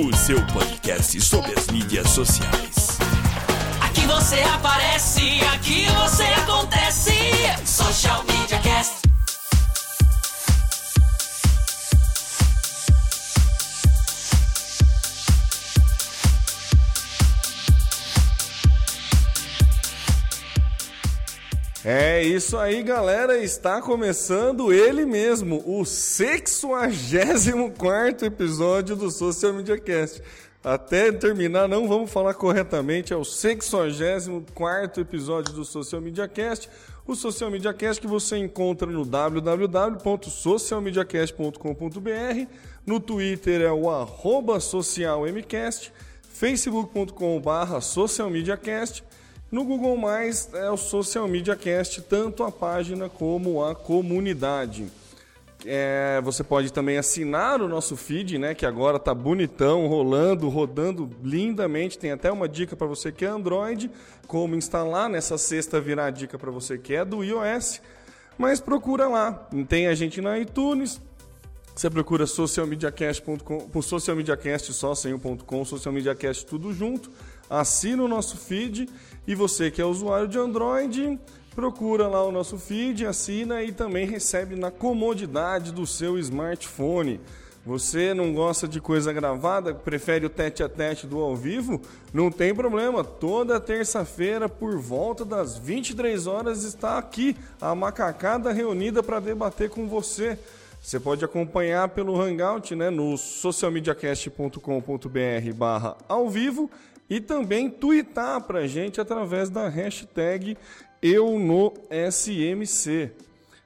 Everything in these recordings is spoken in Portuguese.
o seu podcast sobre as mídias sociais. Aqui você aparece, aqui você acontece. Social Media Cast. É isso aí, galera. Está começando ele mesmo, o 64 episódio do Social Media Cast. Até terminar, não vamos falar corretamente, é o 64 episódio do Social Media Cast. O Social Media Cast que você encontra no www.socialmediacast.com.br. No Twitter é o arroba socialmcast, facebook.com.br socialmediacast. No Google Mais é o Social Media Cast, tanto a página como a comunidade. É, você pode também assinar o nosso feed, né? Que agora tá bonitão, rolando, rodando lindamente. Tem até uma dica para você que é Android, como instalar. Nessa sexta virar a dica para você que é do iOS. Mas procura lá. Tem a gente na iTunes. Você procura socialmediacast.com, por socialmediacast só sem o .com, socialmediacast tudo junto. Assina o nosso feed e você que é usuário de Android, procura lá o nosso feed, assina e também recebe na comodidade do seu smartphone. Você não gosta de coisa gravada, prefere o tete a tete do ao vivo? Não tem problema. Toda terça-feira, por volta das 23 horas, está aqui a macacada reunida para debater com você. Você pode acompanhar pelo Hangout, né, no socialmediacast.com.br barra ao vivo e também twittar para a gente através da hashtag eu no SMC.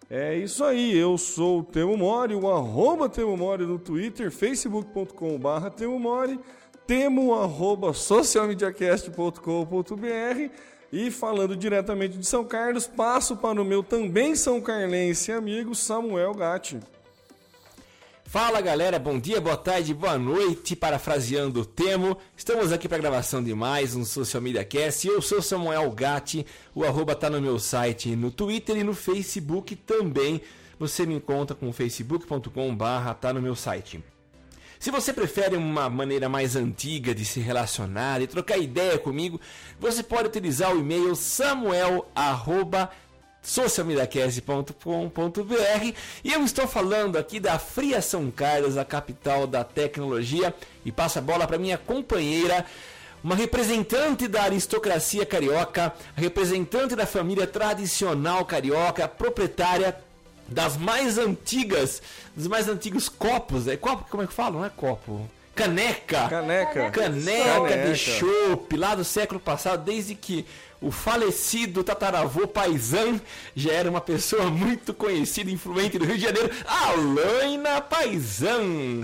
É isso aí, eu sou o Temo Mori, o arroba Temo Mori no Twitter, facebook.com barra temo arroba socialmediacast.com.br e falando diretamente de São Carlos, passo para o meu também São Carlense amigo Samuel Gatti. Fala galera, bom dia, boa tarde, boa noite, parafraseando o Temo. Estamos aqui para gravação de mais um Social Media Cast. Eu sou Samuel Gatti, o arroba tá no meu site, no Twitter e no Facebook também. Você me encontra com facebook.com barra tá no meu site. Se você prefere uma maneira mais antiga de se relacionar e trocar ideia comigo, você pode utilizar o e-mail samuel socialmediacast.com.br e eu estou falando aqui da Fria São Carlos, a capital da tecnologia, e passa a bola para minha companheira, uma representante da aristocracia carioca, representante da família tradicional carioca, proprietária das mais antigas, dos mais antigos copos, é copo, como é que fala? Não é copo. Caneca. Caneca. Caneca, Caneca. de chopp lá do século passado, desde que o falecido tataravô Paisan já era uma pessoa muito conhecida e influente do Rio de Janeiro, Alaina Paisan.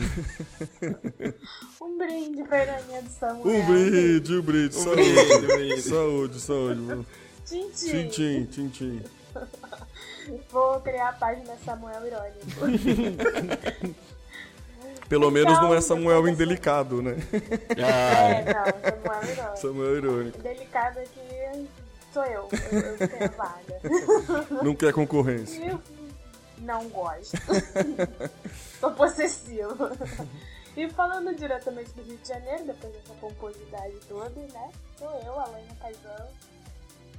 Um brinde, Fernandinha do Samuel. Um brinde, um brinde, saúde, brinde, brinde. saúde, saúde. Tchim, tchim, tchim, tchim. Vou criar a página Samuel Irônico. Pelo menos não é Então, Samuel indelicado, né? Ah, É, não, Samuel Irônico. Samuel irônico. Delicado aqui sou eu. Eu, eu tenho vaga. Não quer concorrência. Eu não gosto. Sou possessivo. E falando diretamente do Rio de Janeiro, depois dessa pomposidade toda, né? Sou eu, Alaina Paisão.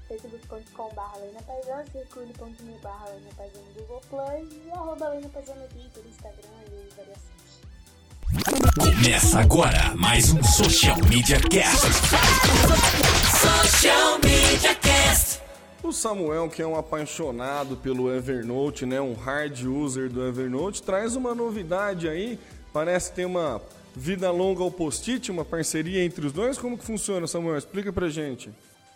facebook.com.br Alaina Paisão, circule.me barra Alaina Paisão no Google Plus e arroba Alaina Paisão no Twitter, Instagram e variações. Começa agora mais um Social Media Cast. Social Media Cast. O Samuel, que é um apaixonado pelo Evernote, né, um hard user do Evernote, traz uma novidade aí. Parece ter uma vida longa ao post-it, uma parceria entre os dois. Como que funciona, Samuel? Explica pra gente.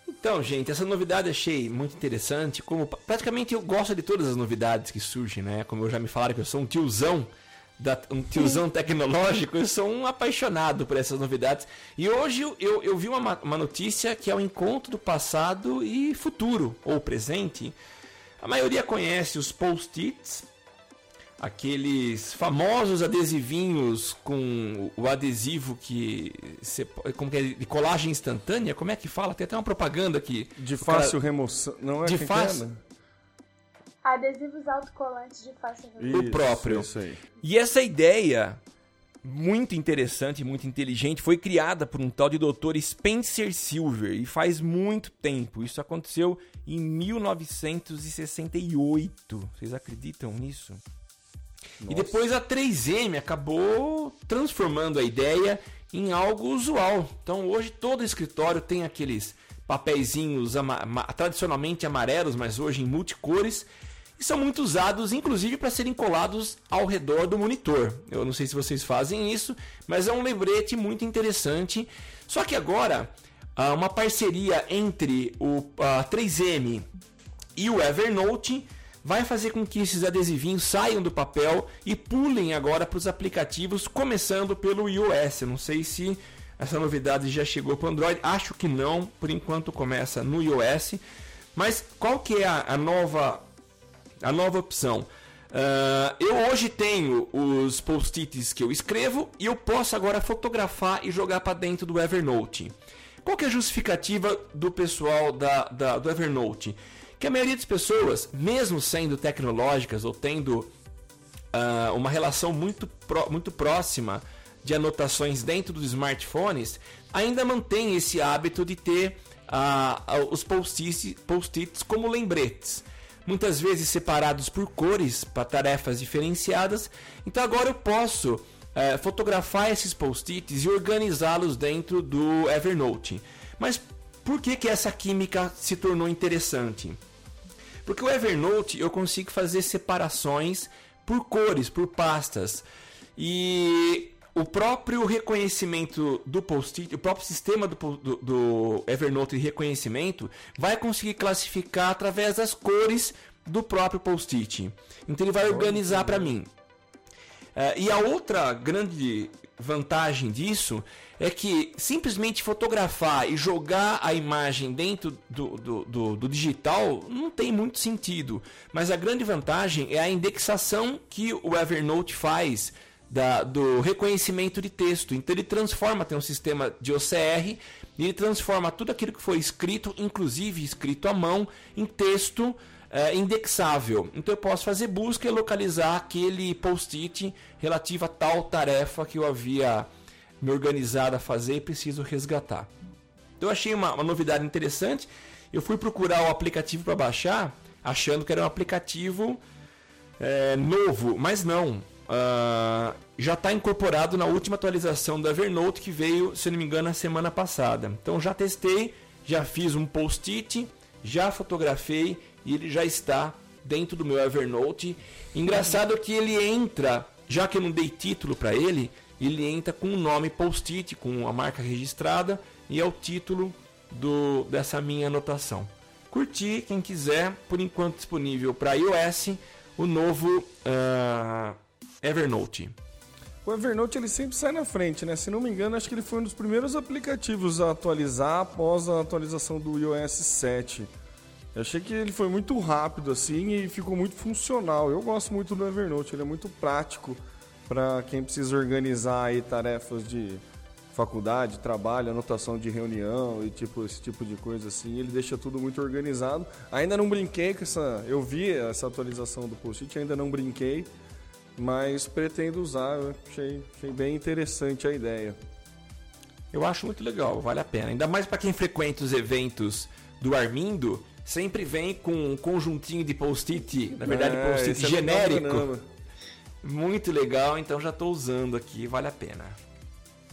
Então, gente, essa novidade eu achei muito interessante. Como praticamente eu gosto de todas as novidades que surgem, né? Como eu já me falaram que eu sou um tiozão da, um tiozão tecnológico, eu sou um apaixonado por essas novidades. E hoje eu, eu vi uma, uma notícia que é o encontro do passado e futuro, ou presente. A maioria conhece os post-its, aqueles famosos adesivinhos com o adesivo que como que é, de colagem instantânea, como é que fala? Tem até uma propaganda aqui. De fácil cara, remoção, não é de fácil. Adesivos autocolantes de fácil remoção. O próprio. Isso aí. E essa ideia muito interessante, muito inteligente, foi criada por um tal de Dr. Spencer Silver e faz muito tempo. Isso aconteceu em 1968. Vocês acreditam nisso? Nossa. E depois a 3M acabou transformando a ideia em algo usual. Então hoje todo escritório tem aqueles papeizinhos ama tradicionalmente amarelos, mas hoje em multicores e são muito usados, inclusive, para serem colados ao redor do monitor. Eu não sei se vocês fazem isso, mas é um lembrete muito interessante. Só que agora, ah, uma parceria entre o 3M e o Evernote vai fazer com que esses adesivinhos saiam do papel e pulem agora para os aplicativos, começando pelo iOS. Eu não sei se essa novidade já chegou para o Android, acho que não, por enquanto começa no iOS. Mas qual que é a, a nova a nova opção. Uh, eu hoje tenho os post-its que eu escrevo e eu posso agora fotografar e jogar para dentro do Evernote. Qual que é a justificativa do pessoal da, da, do Evernote? Que a maioria das pessoas, mesmo sendo tecnológicas ou tendo uh, uma relação muito, pro, muito próxima de anotações dentro dos smartphones, ainda mantém esse hábito de ter uh, os post-its post como lembretes muitas vezes separados por cores para tarefas diferenciadas. Então agora eu posso é, fotografar esses post-its e organizá-los dentro do Evernote. Mas por que, que essa química se tornou interessante? Porque o Evernote eu consigo fazer separações por cores, por pastas. E o próprio reconhecimento do post-it, o próprio sistema do, do, do, Evernote de reconhecimento vai conseguir classificar através das cores do próprio post-it. Então ele vai organizar para mim. Uh, e a outra grande vantagem disso é que simplesmente fotografar e jogar a imagem dentro do, do, do, do, digital não tem muito sentido. Mas a grande vantagem é a indexação que o Evernote faz da, do reconhecimento de texto. Então ele transforma, tem um sistema de OCR, e ele transforma tudo aquilo que foi escrito, inclusive escrito à mão, em texto é, indexável. Então eu posso fazer busca e localizar aquele post-it relativo a tal tarefa que eu havia me organizado a fazer e preciso resgatar. Então eu achei uma, uma novidade interessante. Eu fui procurar o aplicativo para baixar, achando que era um aplicativo é, novo, mas não uh, já está incorporado na última atualização do Evernote que veio, se não me engano, na semana passada. Então já testei, já fiz um post-it, já fotografei e ele já está dentro do meu Evernote. Engraçado que ele entra, já que eu não dei título para ele, ele entra com o nome post-it, com a marca registrada e é o título do, dessa minha anotação. Curti, quem quiser, por enquanto disponível para iOS, o novo uh, Evernote. O Evernote ele sempre sai na frente, né? Se não me engano, acho que ele foi um dos primeiros aplicativos a atualizar após a atualização do iOS 7. Eu achei que ele foi muito rápido assim e ficou muito funcional. Eu gosto muito do Evernote, ele é muito prático para quem precisa organizar aí tarefas de faculdade, trabalho, anotação de reunião e tipo esse tipo de coisa assim. Ele deixa tudo muito organizado. Ainda não brinquei com essa, eu vi essa atualização do post-it, ainda não brinquei mas pretendo usar. Eu achei, achei bem interessante a ideia. Eu acho muito legal, vale a pena. Ainda mais para quem frequenta os eventos do Armindo, sempre vem com um conjuntinho de post-it, na verdade, é, post-it é genérico. muito legal, então já estou usando aqui, vale a pena.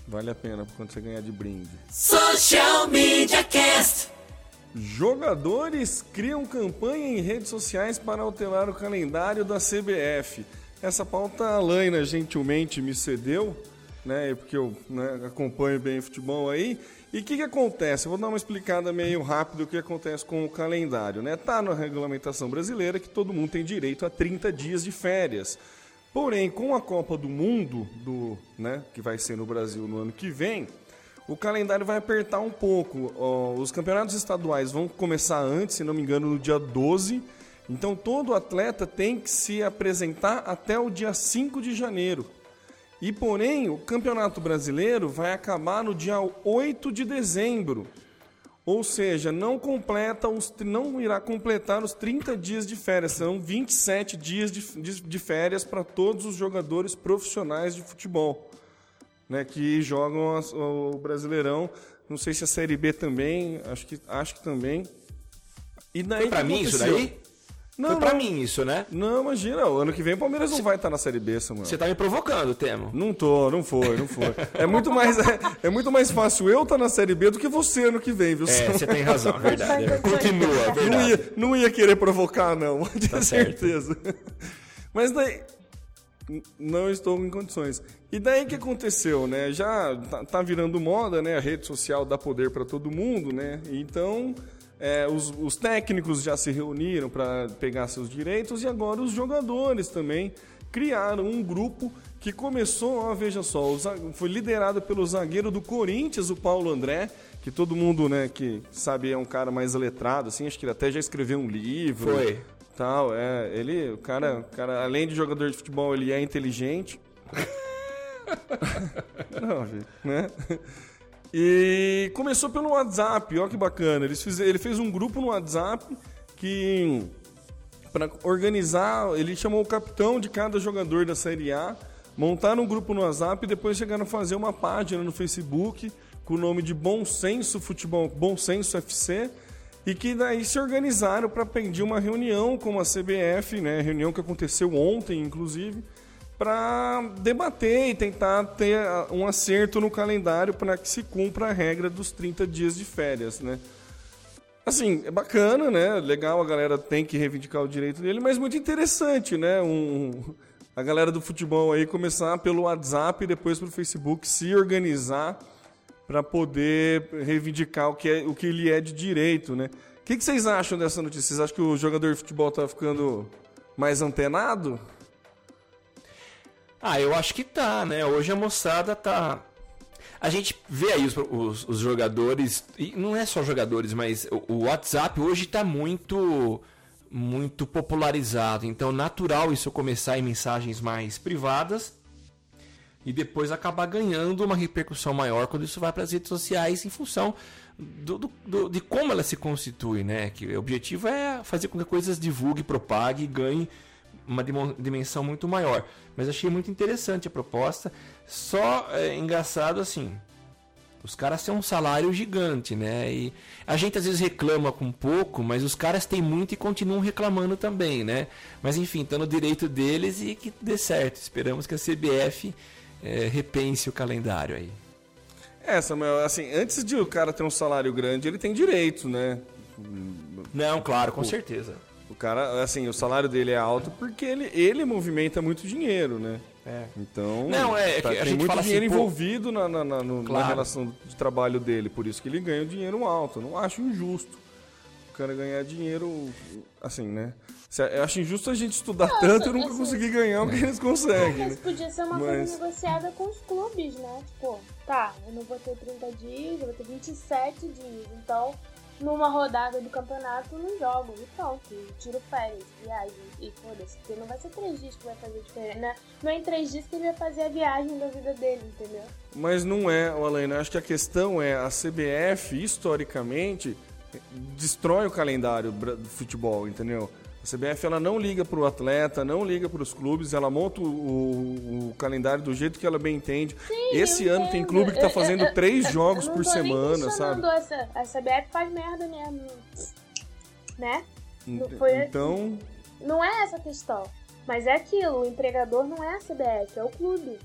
Vale a pena quando você ganhar de brinde. Social Media Cast. Jogadores criam campanha em redes sociais para alterar o calendário da CBF. Essa pauta a Laina gentilmente me cedeu, né? Porque eu né, acompanho bem o futebol aí. E o que, que acontece? Eu vou dar uma explicada meio rápido o que acontece com o calendário. Né? Tá na regulamentação brasileira que todo mundo tem direito a 30 dias de férias. Porém, com a Copa do Mundo, do, né, que vai ser no Brasil no ano que vem, o calendário vai apertar um pouco. Ó, os campeonatos estaduais vão começar antes, se não me engano, no dia 12. Então todo atleta tem que se apresentar até o dia 5 de janeiro. E porém, o Campeonato Brasileiro vai acabar no dia 8 de dezembro. Ou seja, não completa os, não irá completar os 30 dias de férias, são 27 dias de, de, de férias para todos os jogadores profissionais de futebol, né, que jogam as, o Brasileirão. Não sei se a Série B também, acho que, acho que também. E daí pra mim isso daí? Não, Foi pra não. mim isso, né? Não, imagina, o ano que vem o Palmeiras não vai estar na Série B, Samuel. Você tá me provocando, Temo. Não tô, não foi, não foi. É muito mais, é, é muito mais fácil eu estar na Série B do que você ano que vem, viu? É, Samuel? você tem razão, é verdade. Vai, vai. Continua, é Não verdade. ia, não ia querer provocar, não, ter certo. certeza. Mas daí. Não estou em condições. E daí que aconteceu, né? Já tá, tá virando moda, né? A rede social dá poder para todo mundo, né? Então, é, os, os técnicos já se reuniram para pegar seus direitos e agora os jogadores também criaram um grupo que começou, ó, veja só, foi liderado pelo zagueiro do Corinthians, o Paulo André, que todo mundo, né, que sabe é um cara mais letrado, assim, acho que ele até já escreveu um livro. Foi. Tal, é, ele, o cara, o cara, além de jogador de futebol, ele é inteligente. Não, gente, né? E começou pelo WhatsApp, ó que bacana. Eles fiz, ele fez um grupo no WhatsApp que para organizar, ele chamou o capitão de cada jogador da Série A, montaram um grupo no WhatsApp e depois chegaram a fazer uma página no Facebook com o nome de Bom Senso Futebol, Bom Senso FC, e que daí se organizaram para pedir uma reunião com a CBF, né, reunião que aconteceu ontem, inclusive, para debater e tentar ter ah, um acerto no calendário para que se cumpra a regra dos 30 dias de férias, né? Assim, é bacana, né? Legal, a galera tem que reivindicar o direito dele, mas muito interessante, né? Um, a galera do futebol aí começar pelo WhatsApp e depois pelo Facebook se organizar para poder reivindicar o que, é, o que ele é de direito, né? O que, que vocês acham dessa notícia? Vocês acham que o jogador de futebol tá ficando mais antenado? Ah, eu acho que tá, né? Hoje a moçada tá. A gente vê aí os, os- os jogadores, e não é só jogadores, mas o, o WhatsApp hoje tá muito muito popularizado. Então, natural isso começar em mensagens mais privadas e depois acabar ganhando uma repercussão maior quando isso vai para as redes sociais em função do, do- do- de como ela se constitui, né? Que o objetivo é fazer com que coisas divulgue, propague e ganhe uma dimensão muito maior. Mas achei muito interessante a proposta. Só é engraçado assim. Os caras têm um salário gigante, né? E a gente às vezes reclama com pouco, mas os caras têm muito e continuam reclamando também, né? Mas enfim, tá no direito deles e que dê certo. Esperamos que a CBF eh, repense o calendário aí. É, Samuel, assim, antes de o cara ter um salário grande, ele tem direito, né? Não, claro, com certeza. O cara, assim, o salário dele é alto porque ele, ele movimenta muito dinheiro, né? É. Então, Não, é tá- que a tem gente muito fala assim, dinheiro pô- envolvido na, na, na- no- na Claro. relação de trabalho dele, por isso que ele ganha um dinheiro alto. Eu não acho injusto o cara ganhar dinheiro, assim, né? Se- Eu acho injusto a gente estudar tanto e nunca assim- conseguir ganhar o que eles conseguem, Mas né? podia ser uma Mas- coisa negociada com os clubes, né? Tipo, tá, eu não vou ter 30 dias, eu vou ter 27 dias. Então, numa rodada do campeonato, não jogo. E pronto, tiro férias, viagem. E foda-se, porque não vai ser três dias que vai fazer diferença. Né? Não é em três dias que ele vai fazer a viagem da vida dele, entendeu? Mas não é, Alain, acho que a questão é a CBF, historicamente, destrói o calendário do futebol, entendeu? A CBF ela não liga para o atleta, não liga para os clubes, ela monta o, o- o calendário do jeito que ela bem entende. Esse eu ano tem entendo. clube que está fazendo eu- eu- três eu jogos por semana, sabe? Essa, a CBF faz merda mesmo. Né? Foi Então, Não é essa a questão. Mas é aquilo, o empregador não é a CBF, é o clube.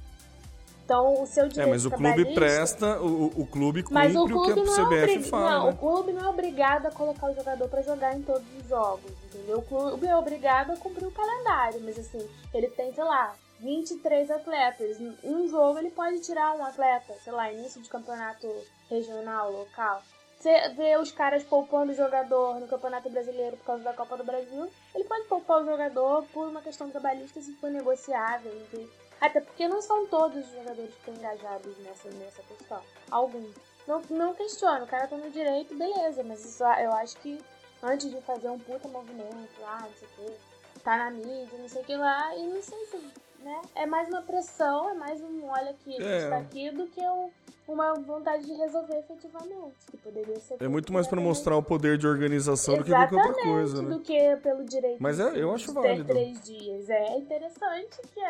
Então o seu é, direito mas o clube presta, o, o clube cumpre o o que clube a não é CBF obrig... fala. não, né? o clube não é obrigado a colocar o jogador pra jogar em todos os jogos, entendeu? O clube é obrigado a cumprir o calendário, mas assim, ele tem, sei lá, 23 atletas. Em um jogo ele pode tirar um atleta, sei lá, início de campeonato regional, local. Você vê os caras poupando o jogador no Campeonato Brasileiro por causa da Copa do Brasil. Ele pode poupar o jogador por uma questão trabalhista se for negociável. Entende? Até porque não são todos os jogadores que estão engajados nessa, nessa questão. Alguns. Não, não questiono, o cara tá no direito, beleza, mas isso, eu acho que antes de fazer um puta movimento lá, não sei o que, tá na mídia, não sei o que lá, e não sei se, né? É mais uma pressão, é mais um olha aqui, a gente É. tá aqui, do que um- uma vontade de resolver efetivamente. Que poderia ser É muito mais pra feito mostrar o poder de organização do que qualquer outra coisa, né? do que pelo direito Mas é- eu acho válido. ter três dias. É interessante que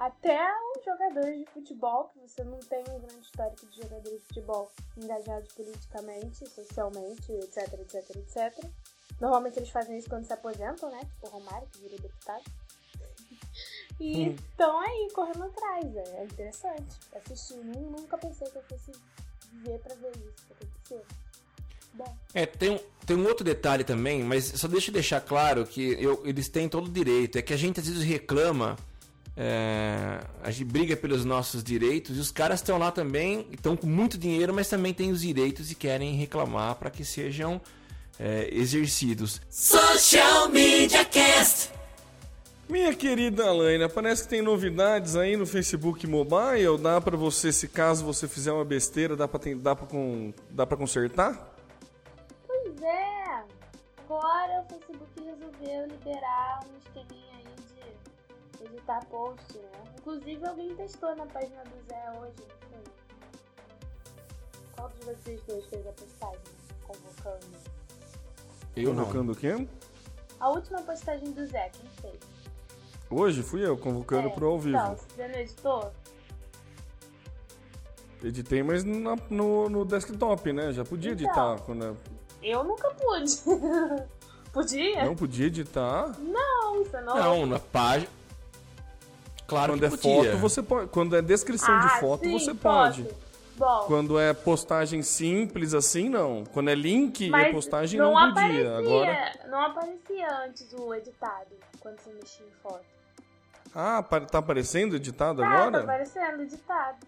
até os jogadores de futebol, que você não tem um grande histórico de jogadores de futebol engajados politicamente, socialmente, etc, etc, etc. Normalmente eles fazem isso quando se aposentam, né? Tipo o Romário, que virou deputado. E Hum. estão aí correndo atrás. É interessante assistir. Nu- Nunca pensei que eu fosse ver pra ver isso acontecer. Bom. É, tem um, tem um outro detalhe também, mas só deixa eu deixar claro que eu- eles têm todo o direito. É que a gente às vezes reclama, é, a gente briga pelos nossos direitos e os caras estão lá também, estão com muito dinheiro, mas também têm os direitos e querem reclamar para que sejam é, exercidos. Social Media Cast. Minha querida Alaina, parece que tem novidades aí no Facebook Mobile. Dá pra você, se caso você fizer uma besteira, dá pra, ten- dá pra, con- dá pra consertar? Pois é, agora o Facebook resolveu liberar um esqueminha editar post, né? Inclusive alguém testou na página do Zé hoje, não foi? Qual de vocês dois fez a postagem convocando? Eu. Convocando o quê? A última postagem do Zé, quem fez? Hoje fui eu, convocando É, pro ao vivo. Então, você não editou? Editei, mas na- no, no desktop, né? Já podia Então. editar. Quando Eu nunca pude. Podia? não podia editar. Não, você não. Não, na página. Claro Quando que é podia. foto, você pode. Quando é descrição ah, de foto, sim, você pode. posso. Bom, Quando é postagem simples assim, não. Quando é link e Mas postagem, não, não, podia. aparecia, Agora. não aparecia antes o editado, quando você mexia em foto. Ah, tá aparecendo editado Tá, agora? tá aparecendo editado.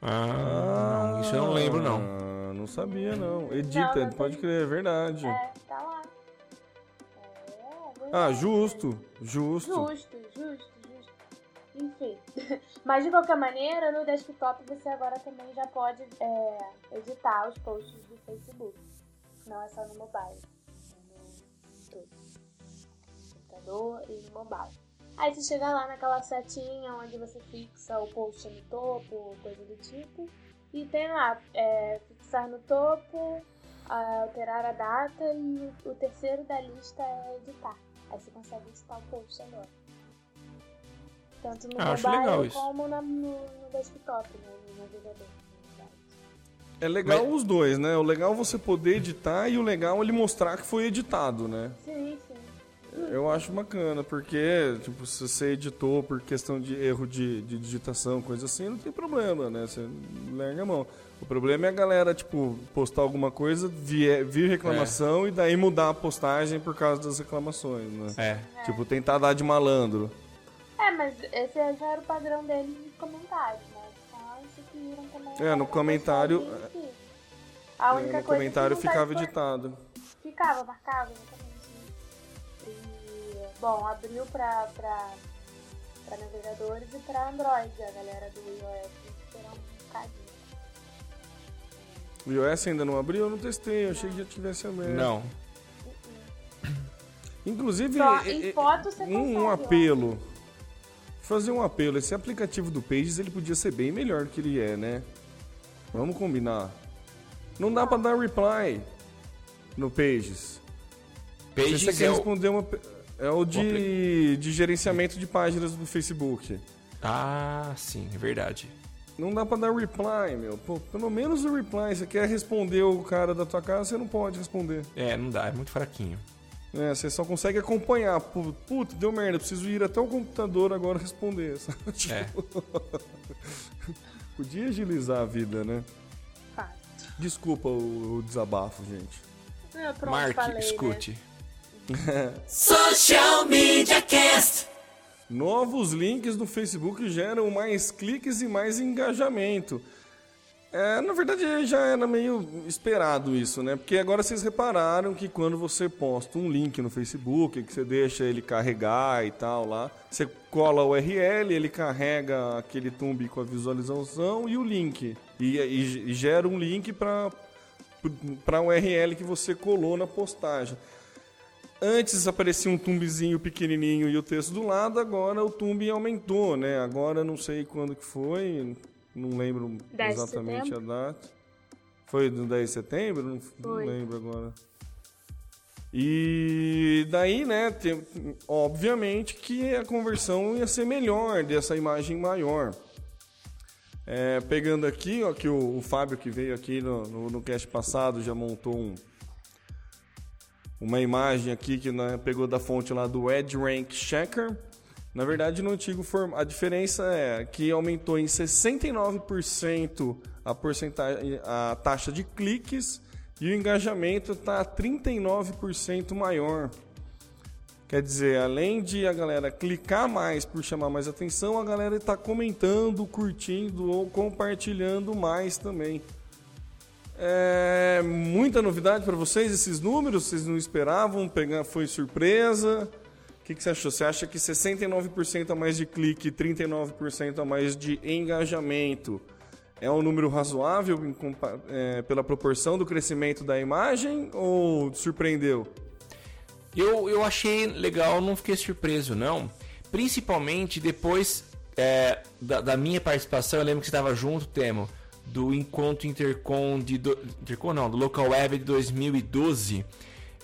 Ah, não, isso eu não lembro não. Ah, não sabia, não. Edita, Não, não pode tem. crer, é verdade. É, tá lá. É, verdade. Ah, justo. Justo, justo, justo. Enfim. Mas de qualquer maneira, no desktop você agora também já pode é, editar os posts do Facebook. Não é só no mobile. É no. Computador e no mobile. Aí você chega lá naquela setinha onde você fixa o post no topo, coisa do tipo. E tem lá, é, fixar no topo, alterar a data e o terceiro da lista é editar. Aí você consegue editar o post agora. Tanto no Ah, mobile legal isso. como na- no, no desktop, né, no navegador. É legal Mas- os dois, né? O legal é você poder editar e o legal é ele mostrar que foi editado, né? Sim, sim. Eu acho bacana, porque, tipo, se você editou por questão de erro de, de digitação, coisa assim, não tem problema, né? Você larga a mão. O problema é a galera, tipo, postar alguma coisa, vir, vir reclamação e daí mudar a postagem por causa das reclamações, né? É. Tipo, tentar dar de malandro. É, mas esse já era o padrão deles nos comentários, né? Só seguiram também. É, no comentário- si. A única no coisa comentário que não tá ficava editado. Ficava, marcava, exatamente. E, bom, abriu pra, pra, pra navegadores e pra Android. A galera do iOS esperou um bocadinho. O iOS ainda não abriu? Eu não testei, eu achei que já tivesse aberto. Não. Inclusive, Só é- em é- foto você um, consegue, um ó. apelo. Fazer um apelo. Esse aplicativo do Pages ele podia ser bem melhor do que ele é, né? Vamos combinar. Não dá pra dar reply no Pages. Pages você quer é o... responder uma. pe- É o de, de gerenciamento de páginas do Facebook. Ah, sim, é verdade. Não dá pra dar reply, meu. Pô, pelo menos o reply. Você quer responder o cara da tua casa, você não pode responder. É, não dá, é muito fraquinho. É, você só consegue acompanhar. Pu- Puta, deu merda, preciso ir até o computador agora responder. sabe? Tipo, É. Podia agilizar a vida, né? Fato. Desculpa o, o desabafo, gente. Pronto, Mark, falei, né? escute. Social Media Cast. Novos links no Facebook geram mais cliques e mais engajamento. É, na verdade já era meio esperado isso, né? Porque agora vocês repararam que quando você posta um link no Facebook, que você deixa ele carregar e tal lá, você cola o URL, ele carrega aquele tumbi com a visualização e o link. E, e, e gera um link para para o URL que você colou na postagem. Antes aparecia um tumbizinho pequenininho e o texto do lado, agora o tumbi aumentou, né? Agora não sei quando que foi, não lembro exatamente a data. Foi no 10 de setembro? Não, não lembro agora. E daí, né, tem, obviamente que a conversão ia ser melhor dessa imagem maior. É, pegando aqui, ó, que o, o, Fábio que veio aqui no, no, no cast passado já montou um, uma imagem aqui que né, pegou da fonte lá do EdgeRank Checker. Na verdade, no antigo a diferença é que aumentou em 69% a a taxa de cliques e o engajamento está 39% maior. Quer dizer, além de a galera clicar mais por chamar mais atenção, a galera está comentando, curtindo ou compartilhando mais também. É muita novidade para vocês esses números? Vocês não esperavam? Pegar foi surpresa? Que, que você achou? Você acha que 69% a mais de clique e 39% a mais de engajamento é um número razoável é, pela proporção do crescimento da imagem ou surpreendeu? Eu, eu achei legal, não fiquei surpreso não. Principalmente depois é, da, da, minha participação, eu lembro que você estava junto, Temo, do Encontro Intercom de... Do, Intercom não, do Local Web de 2012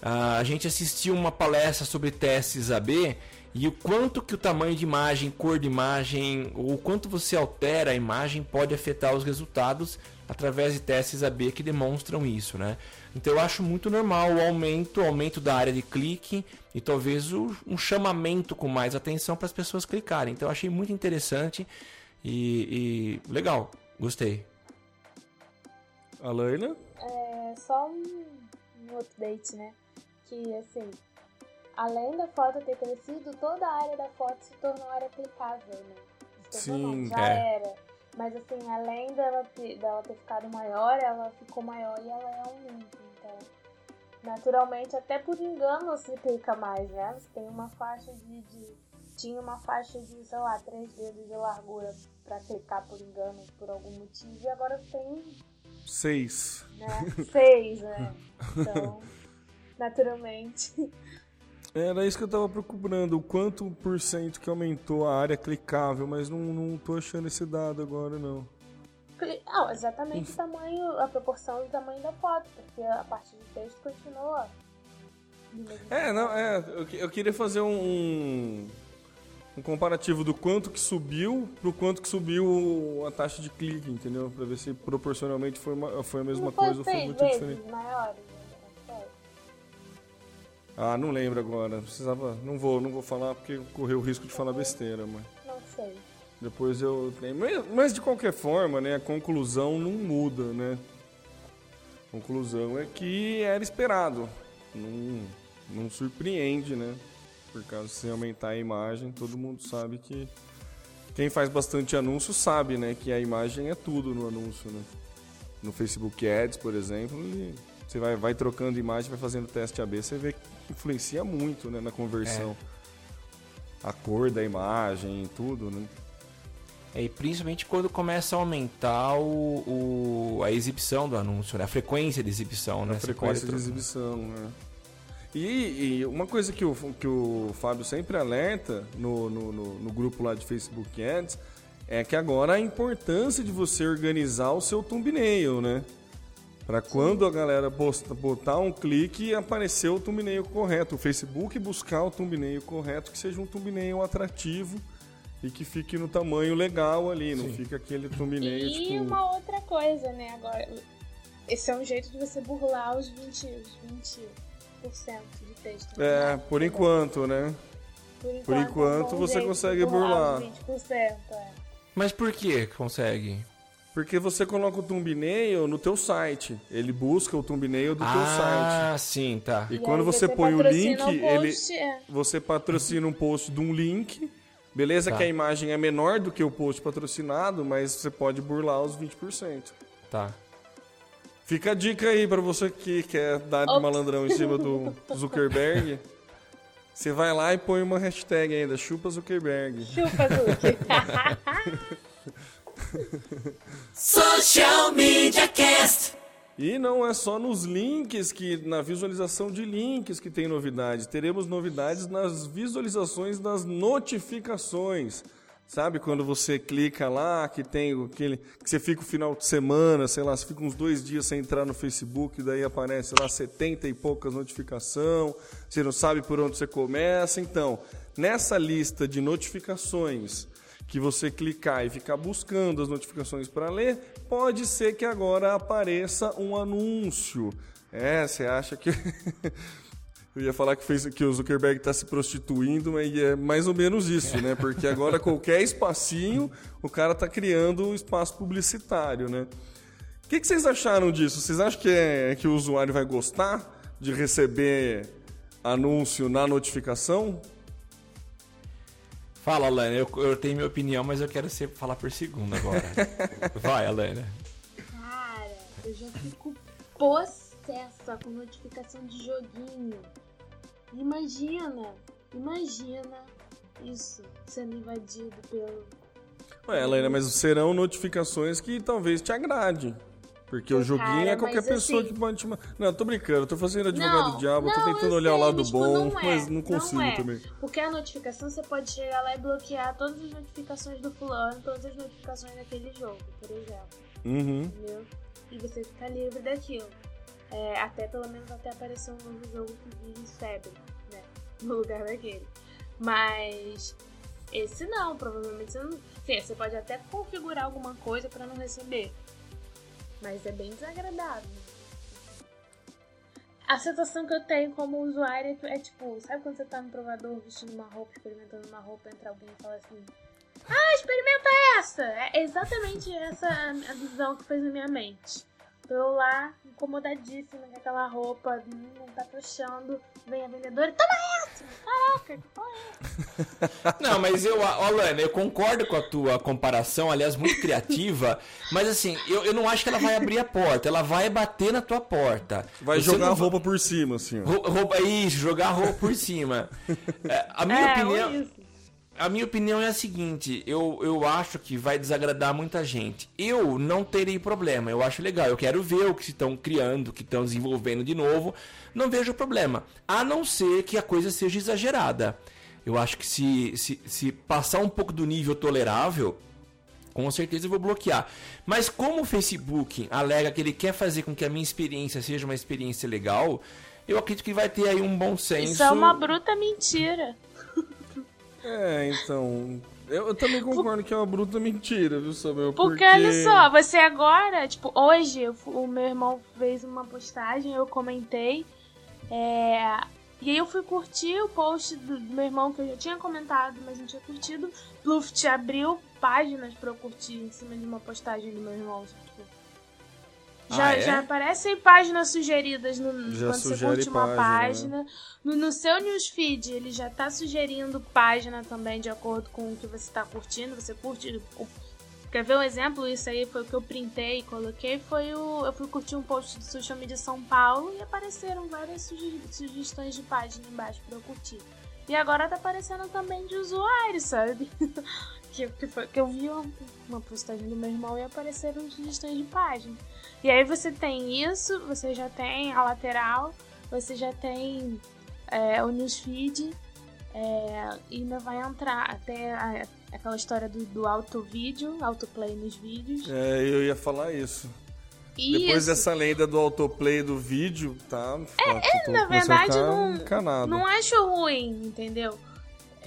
a gente assistiu uma palestra sobre testes AB e o quanto que o tamanho de imagem, cor de imagem, ou o quanto você altera a imagem pode afetar os resultados através de testes AB que demonstram isso, né? Então eu acho muito normal o aumento, o aumento da área de clique e talvez o, um chamamento com mais atenção para as pessoas clicarem. Então eu achei muito interessante e, e legal, gostei. Alaina? É só um, um update, né? Que, assim, além da foto ter crescido, toda a área da foto se tornou área aplicável, né? Sim, já é. era. Mas assim, além dela ter, dela ter ficado maior, ela ficou maior e ela é um link. Então, naturalmente, até por engano se clica mais, né? Você tem uma faixa de, de. tinha uma faixa de, sei lá, três dedos de largura para clicar por engano, por algum motivo, e agora tem. Seis. Né? Seis, né? Então naturalmente. Era isso que eu tava procurando, o quanto por cento que aumentou a área clicável, mas não, não tô achando esse dado agora não. Não, exatamente o tamanho, a proporção do tamanho da foto, porque a parte do texto continua. É, não, é, eu, eu queria fazer um, um comparativo do quanto que subiu pro quanto que subiu a taxa de clique, entendeu? Pra ver se proporcionalmente foi, uma, foi a mesma não coisa ou foi muito diferente. Maiores. Ah, não lembro agora. Precisava. Não vou, não vou falar porque correu o risco de falar besteira, mas. Não sei. Depois eu. Mas de qualquer forma, né? A conclusão não muda, né? A conclusão é que era esperado. Não, não surpreende, né? Por causa se aumentar a imagem, todo mundo sabe que. Quem faz bastante anúncio sabe, né? Que a imagem é tudo no anúncio, né? No Facebook Ads, por exemplo, você vai, vai trocando imagem, vai fazendo teste AB, você vê influencia muito né, na conversão. É. A cor da imagem, tudo, né? É, e principalmente quando começa a aumentar o, o, a exibição do anúncio, né? a frequência de exibição. Né? A frequência de exibição, né? E, e, uma coisa que o, que o Fábio sempre alerta no, no, no, no grupo lá de Facebook Ads é que agora a importância de você organizar o seu thumbnail, né? Para quando a galera botar um clique e aparecer o thumbnail correto. O Facebook buscar o thumbnail correto, que seja um thumbnail atrativo e que fique no tamanho legal ali, Sim. não fica aquele thumbnail e tipo... Uma outra coisa, né, agora... Esse é um jeito de você burlar os 20%, os 20 de texto. É, né? por enquanto, né? Por enquanto, por enquanto é um você consegue burlar. burlar. 20%, é. Mas por que consegue? Porque você coloca o thumbnail no teu site. Ele busca o thumbnail do ah, teu site. Ah, sim, tá. E, e quando você, você põe o link, um ele é. você patrocina um post de um link. Beleza tá. que a imagem é menor do que o post patrocinado, mas você pode burlar os 20%. Tá. Fica a dica aí pra você que quer dar de Ops. malandrão em cima do Zuckerberg. Você vai lá e põe uma hashtag ainda, chupa Zuckerberg. Chupa, Zuki. Social Media Cast. E não é só nos links que na visualização de links que tem novidades. Teremos novidades nas visualizações das notificações. Sabe quando você clica lá, que tem aquele. que você fica o final de semana, sei lá, você fica uns dois dias sem entrar no Facebook, daí aparece lá 70 e poucas notificação, você não sabe por onde você começa. Então, nessa lista de notificações que você clicar e ficar buscando as notificações para ler, pode ser que agora apareça um anúncio. É, você acha que. Eu ia falar que, fez, que o Zuckerberg está se prostituindo, mas é mais ou menos isso, né? Porque agora qualquer espacinho, o cara está criando um espaço publicitário, né? O que, que vocês acharam disso? Vocês acham que, é, que o usuário vai gostar de receber anúncio na notificação? Fala, Alana. Eu, eu tenho minha opinião, mas eu quero ser, falar por segundo agora. Vai, Alana. Cara, eu já fico possessa com notificação de joguinho. Imagina, imagina isso sendo invadido pelo. Ué, Helena, mas serão notificações que talvez te agrade. Porque o joguinho Cara, é qualquer pessoa assim- que pode te. Não, tô brincando, tô fazendo advogado Não, do diabo, eu tô não, tentando olhar o sei, lado mas, tipo, bom, não é, mas não consigo é. também. Porque a notificação você pode chegar lá e bloquear todas as notificações do fulano, todas as notificações daquele jogo, por exemplo. Uhum. Entendeu? E você fica livre daquilo. É, até pelo menos até aparecer um novo jogo que vire febre, né? No lugar daquele. Mas esse não, provavelmente você não. Sim, você pode até configurar alguma coisa pra não receber. Mas é bem desagradável. A sensação que eu tenho como usuária é é tipo, sabe quando você tá no provador vestindo uma roupa, experimentando uma roupa, entra alguém e fala assim: Ah, experimenta essa! É exatamente essa a visão que fez na minha mente. Tô lá, incomodadíssima com aquela roupa, não tá fechando, vem a vendedora, toma essa! Caraca, que porra é essa? Não, mas eu, Alana, eu concordo com a tua comparação, aliás, muito criativa, mas assim, eu, eu não acho que ela vai abrir a porta, ela vai bater na tua porta. Vai Você jogar a roupa por cima, assim, Roupa isso, jogar a roupa por cima. É, a minha é, opinião. A minha opinião é a seguinte, eu, eu acho que vai desagradar muita gente. Eu não terei problema, eu acho legal, eu quero ver o que estão criando, o que estão desenvolvendo de novo, não vejo problema. A não ser que a coisa seja exagerada. Eu acho que se, se, se passar um pouco do nível tolerável, com certeza eu vou bloquear. Mas como o Facebook alega que ele quer fazer com que a minha experiência seja uma experiência legal, eu acredito que vai ter aí um bom senso. Isso é uma bruta mentira. É, então. Eu, eu também concordo que é uma bruta mentira, viu, Samuel? Porque, olha só, você agora, tipo, hoje o meu irmão fez uma postagem, eu comentei. é, e aí eu fui curtir o post do, do meu irmão que eu já tinha comentado, mas não tinha curtido. Luft abriu páginas pra eu curtir em cima de uma postagem do meu irmão. tipo, já, Ah, é? já aparecem páginas sugeridas no, Já quando você curte uma página, né? página. No, no seu newsfeed, ele já tá sugerindo página também de acordo com o que você tá curtindo. Você curte. Quer ver um exemplo? Isso aí foi o que eu printei e coloquei. Foi o. Eu fui curtir um post do Social Media São Paulo e apareceram várias suge- sugestões de página embaixo pra eu curtir. E agora tá aparecendo também de usuário, sabe? que, que, foi, que eu vi uma postagem do meu irmão e apareceram sugestões de página. E aí você tem isso, você já tem a lateral, você já tem é, o newsfeed, é, e ainda vai entrar até a- aquela história do, do auto vídeo, autoplay nos vídeos. É, eu ia falar isso. E Depois isso, dessa lenda do autoplay do vídeo, tá? É, na verdade, não, Encanado. não acho ruim, entendeu?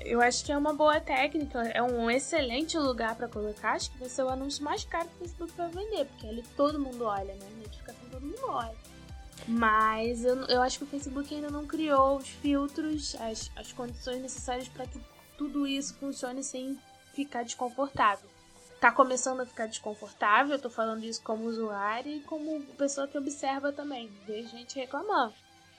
Eu acho que é uma boa técnica, é um excelente lugar pra colocar. Acho que vai ser o anúncio mais caro que o Facebook vai vender, porque ali todo mundo olha, né? Notificação todo mundo olha. Mas eu, eu acho que o Facebook ainda não criou os filtros, as, as condições necessárias para que tudo isso funcione sem ficar desconfortável. Tá começando a ficar desconfortável, eu tô falando isso como usuário e como pessoa que observa também. Vejo gente reclamando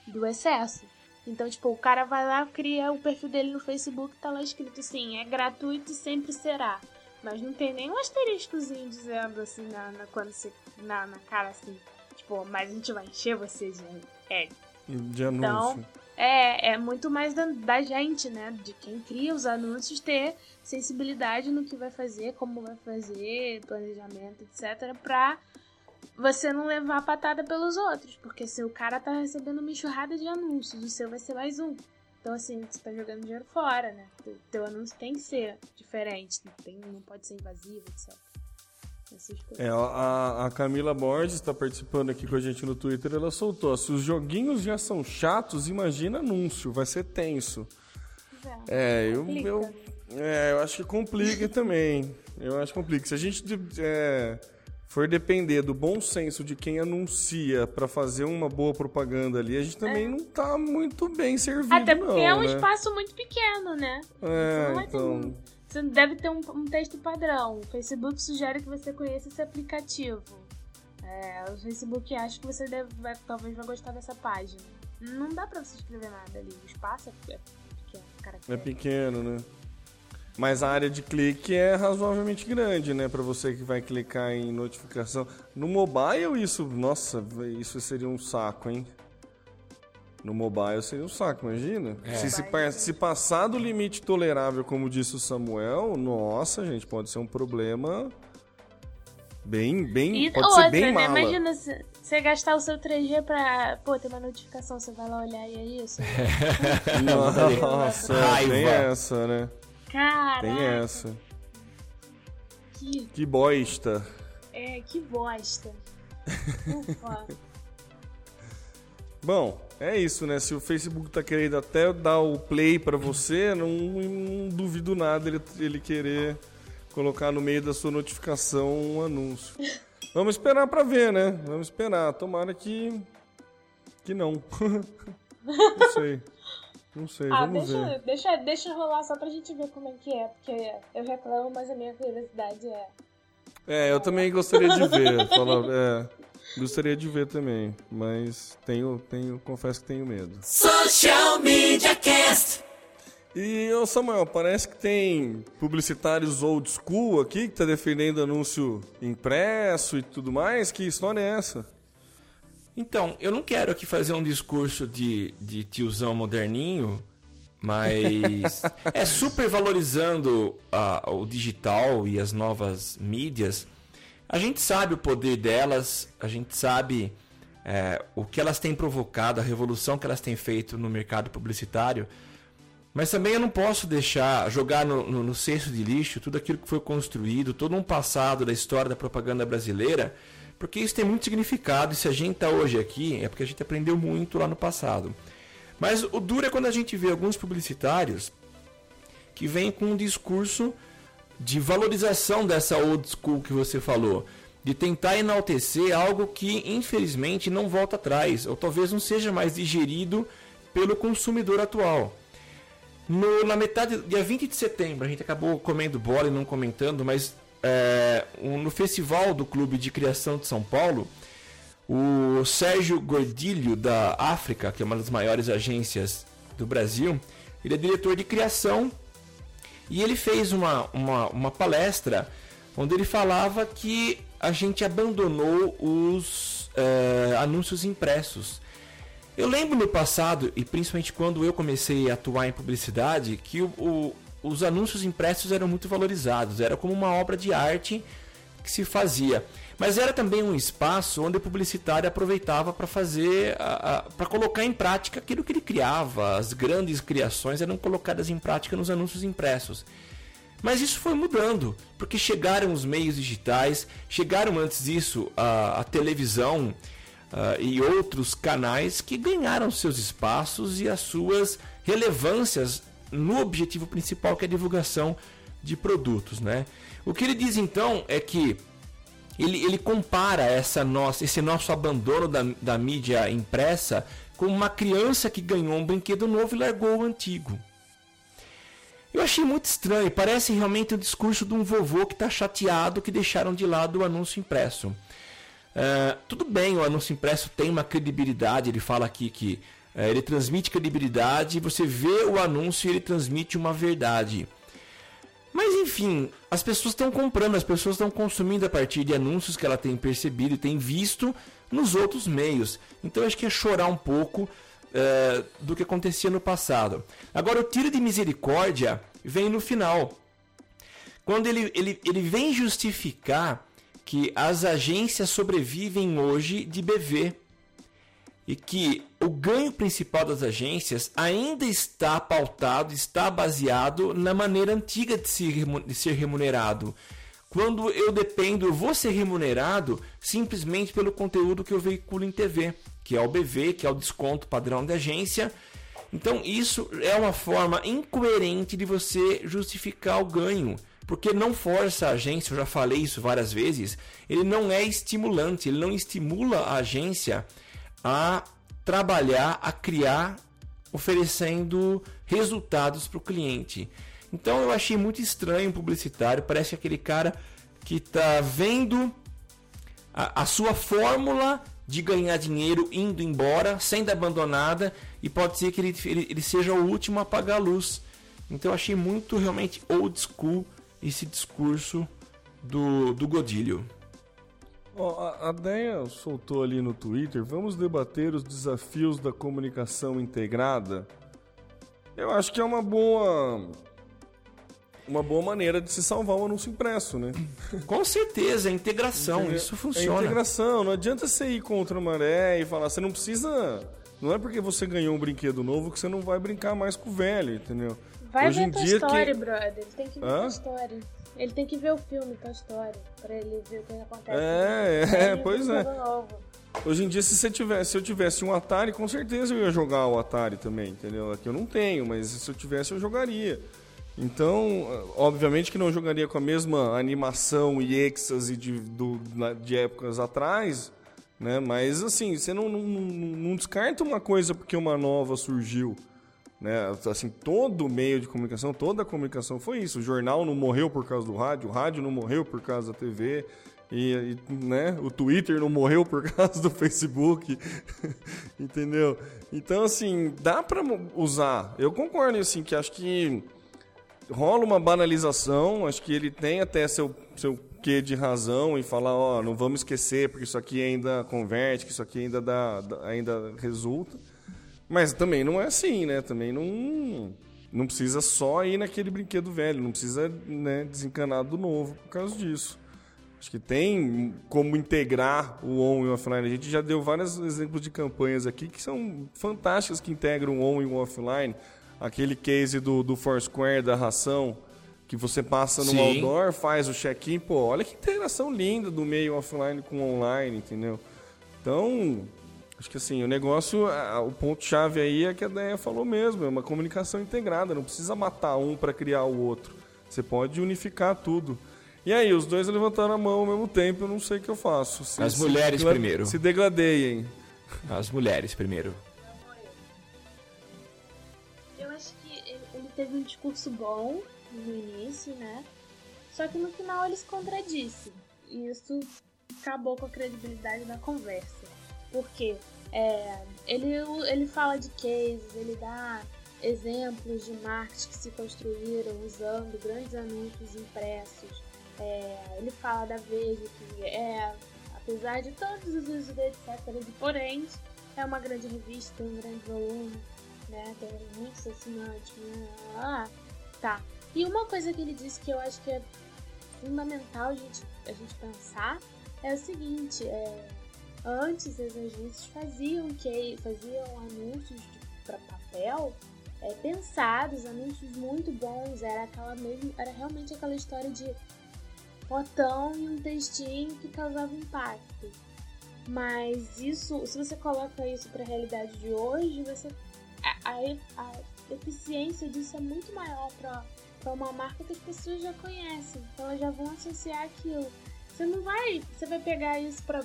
do excesso. Então, tipo, o cara vai lá, cria o perfil dele no Facebook, tá lá escrito assim, é gratuito e sempre será. Mas não tem nenhum asteriscozinho dizendo assim, na, na- quando você na, na cara assim, tipo, mas a gente vai encher você de é, De anúncio. Então, é, é muito mais da, da gente, né? De quem cria os anúncios ter sensibilidade no que vai fazer, como vai fazer, planejamento, etc. Pra você não levar a patada pelos outros. Porque se o cara tá recebendo uma enxurrada de anúncios, o seu vai ser mais um. Então, assim, você tá jogando dinheiro fora, né? Teu, teu anúncio tem que ser diferente, não, tem, não pode ser invasivo, etc. É, a, a Camila Borges está participando aqui com a gente no Twitter. Ela soltou: se os joguinhos já são chatos, imagina anúncio, vai ser tenso. É, eu, Complica. eu, é, eu acho que complica também. Eu acho que complica. Se a gente é, for depender do bom senso de quem anuncia para fazer uma boa propaganda ali, a gente também não tá muito bem servido, É. Até porque não, é um né? espaço muito pequeno, né? É, vai ter então... Você deve ter um, um texto padrão. O Facebook sugere que você conheça esse aplicativo. É, o Facebook acha que você deve, vai- talvez vai gostar dessa página. Não dá pra você escrever nada ali. O espaço é pequeno. É pequeno, né? Mas a área de clique é razoavelmente grande, né? Pra você que vai clicar em notificação. No mobile, isso, nossa, isso seria um saco, hein? No mobile seria um saco, imagina. É. Se, se, se passar do limite tolerável, como disse o Samuel, nossa, gente, pode ser um problema bem, bem, E pode outra, ser bem né? mala. Imagina se- você gastar o seu 3G pra. Pô, tem uma notificação, você vai lá olhar e é isso. Nossa, Raiva. tem essa, né? Caraca, Tem essa. que, Que bosta. é, que bosta. Ufa. Bom, é isso, né? Se o Facebook tá querendo até dar o play pra você, não, não duvido nada ele, ele querer colocar no meio da sua notificação um anúncio. Vamos esperar pra ver, né? Vamos esperar. Tomara que. que não. não sei. Não sei, Ah, vamos deixa, ver. deixa, deixa rolar só pra gente ver como é que é. Porque eu reclamo, mas a minha curiosidade é. É, eu também gostaria de ver. falar- é, gostaria de ver também. Mas tenho, tenho, confesso que tenho medo. Social Media Cast. E, ô Samuel, parece que tem publicitários old school aqui que tá defendendo anúncio impresso e tudo mais. Que história é essa? Então, eu não quero aqui fazer um discurso de, de tiozão moderninho, mas é super valorizando a- o digital e as novas mídias. A gente sabe o poder delas, a gente sabe é, o que elas têm provocado, a revolução que elas têm feito no mercado publicitário. Mas também eu não posso deixar jogar no, no, no cesto de lixo tudo aquilo que foi construído, todo um passado da história da propaganda brasileira, porque isso tem muito significado. E se a gente está hoje aqui, é porque a gente aprendeu muito lá no passado. Mas o duro é quando a gente vê alguns publicitários que vêm com um discurso de valorização dessa old school que você falou, de tentar enaltecer algo que infelizmente não volta atrás, ou talvez não seja mais digerido pelo consumidor atual. No- na metade, dia 20 de setembro, a gente acabou comendo bola e não comentando, mas é, um- no festival do Clube de Criação de São Paulo, o Sérgio Gordilho da África, que é uma das maiores agências do Brasil, ele é diretor de criação e ele fez uma, uma, uma palestra onde ele falava que a gente abandonou os eh, anúncios impressos. Eu lembro no passado, e principalmente quando eu comecei a atuar em publicidade, que o- o- os anúncios impressos eram muito valorizados, era como uma obra de arte que se fazia. Mas era também um espaço onde o publicitário aproveitava para fazer, para colocar em prática aquilo que ele criava. As grandes criações eram colocadas em prática nos anúncios impressos. Mas isso foi mudando, porque chegaram os meios digitais, chegaram antes disso a, a televisão ah, e outros canais que ganharam seus espaços e as suas relevâncias no objetivo principal que é a divulgação de produtos, né? O que ele diz então é que ele, ele compara essa nossa, esse nosso abandono da, da mídia impressa com uma criança que ganhou um brinquedo novo e largou o antigo. Eu achei muito estranho, parece realmente o discurso de um vovô que está chateado que deixaram de lado o anúncio impresso. É, tudo bem, o anúncio impresso tem uma credibilidade, ele fala aqui que é, ele transmite credibilidade, você vê o anúncio e ele transmite uma verdade. Mas enfim, as pessoas estão comprando, as pessoas estão consumindo a partir de anúncios que ela tem percebido e tem visto nos outros meios. Então acho que é chorar um pouco uh, do que acontecia no passado. Agora, o tiro de misericórdia vem no final. Quando ele, ele, ele vem justificar que as agências sobrevivem hoje de BV e que o ganho principal das agências ainda está pautado, está baseado na maneira antiga de ser remunerado. Quando eu dependo, eu vou ser remunerado simplesmente pelo conteúdo que eu veiculo em TV, que é o BV, que é o desconto padrão da agência. Então, isso é uma forma incoerente de você justificar o ganho porque não força a agência, eu já falei isso várias vezes, ele não é estimulante, ele não estimula a agência a trabalhar, a criar, oferecendo resultados para o cliente. Então eu achei muito estranho o publicitário, parece aquele cara que está vendo a, a, sua fórmula de ganhar dinheiro indo embora, sendo abandonada, e pode ser que ele, ele, ele seja o último a apagar a luz. Então eu achei muito realmente old school esse discurso do, do Godilho. Oh, a, Deia soltou ali no Twitter: vamos debater os desafios da comunicação integrada. Eu acho que é uma boa. Uma boa maneira de se salvar o anúncio impresso, né? Com certeza, é integração, Integra isso funciona. É integração, não adianta você ir contra a maré e falar, você não precisa. Não é porque você ganhou um brinquedo novo que você não vai brincar mais com o velho, entendeu? Vai Hoje ver Toy Story, que... brother. Ele tem que ver Hã? Toy Story. Ele tem que ver o filme Toy Story pra ele ver o que acontece. É, é, pois é. Hoje em dia, se, você tivesse, se eu tivesse um Atari, com certeza eu ia jogar o Atari também, entendeu? Aqui eu não tenho, mas se eu tivesse, eu jogaria. Então, obviamente que não jogaria com a mesma animação e êxtase de, do, de épocas atrás, né? Mas assim, você não, não, não descarta uma coisa porque uma nova surgiu. Né? Assim, todo meio de comunicação, toda a comunicação foi isso. O jornal não morreu por causa do rádio, o rádio não morreu por causa da TV, e, e né? o Twitter não morreu por causa do Facebook, entendeu? Então, assim, dá para usar. Eu concordo, assim, que acho que rola uma banalização, acho que ele tem até seu, seu quê de razão em falar, ó, não vamos esquecer, porque isso aqui ainda converte, que isso aqui ainda, dá, ainda resulta. Mas também não é assim, né? Também não, não precisa só ir naquele brinquedo velho, não precisa né, desencanar do novo por causa disso. Acho que tem como integrar o on e o offline. A gente já deu vários exemplos de campanhas aqui que são fantásticas que integram o on e o offline. Aquele case do, do Foursquare, da ração, que você passa no Sim. outdoor, faz o check-in. Pô, olha que integração linda do meio offline com online, entendeu? Então, Acho que assim, o negócio, o ponto-chave aí é que a Deia falou mesmo, é uma comunicação integrada, não precisa matar um para criar o outro. Você pode unificar tudo. E aí, os dois levantaram a mão ao mesmo tempo, eu não sei o que eu faço. Se, As mulheres se, primeiro. Se degradeiem. As mulheres primeiro. Eu acho que ele teve um discurso bom no início, né? Só que no final ele se contradisse. E isso acabou com a credibilidade da conversa. Porque é, ele, ele fala de cases, ele dá exemplos de marcas que se construíram usando grandes anúncios impressos. É, ele fala da Veja, que é, apesar de todos os usos etc., porém, é uma grande revista, tem um grande volume, né, tem muitos assinantes. Né, ah, tá. E uma coisa que ele disse que eu acho que é fundamental a gente, a gente pensar é o seguinte, é, Antes as agências faziam que faziam anúncios para papel é, pensados, anúncios muito bons, era aquela mesmo, era realmente aquela história de botão e um textinho que causava impacto. Mas isso, se você coloca isso para a realidade de hoje, você a, a, a eficiência disso é muito maior para uma marca que as pessoas já conhecem, então elas já vão associar aquilo. Você não vai, você vai pegar isso para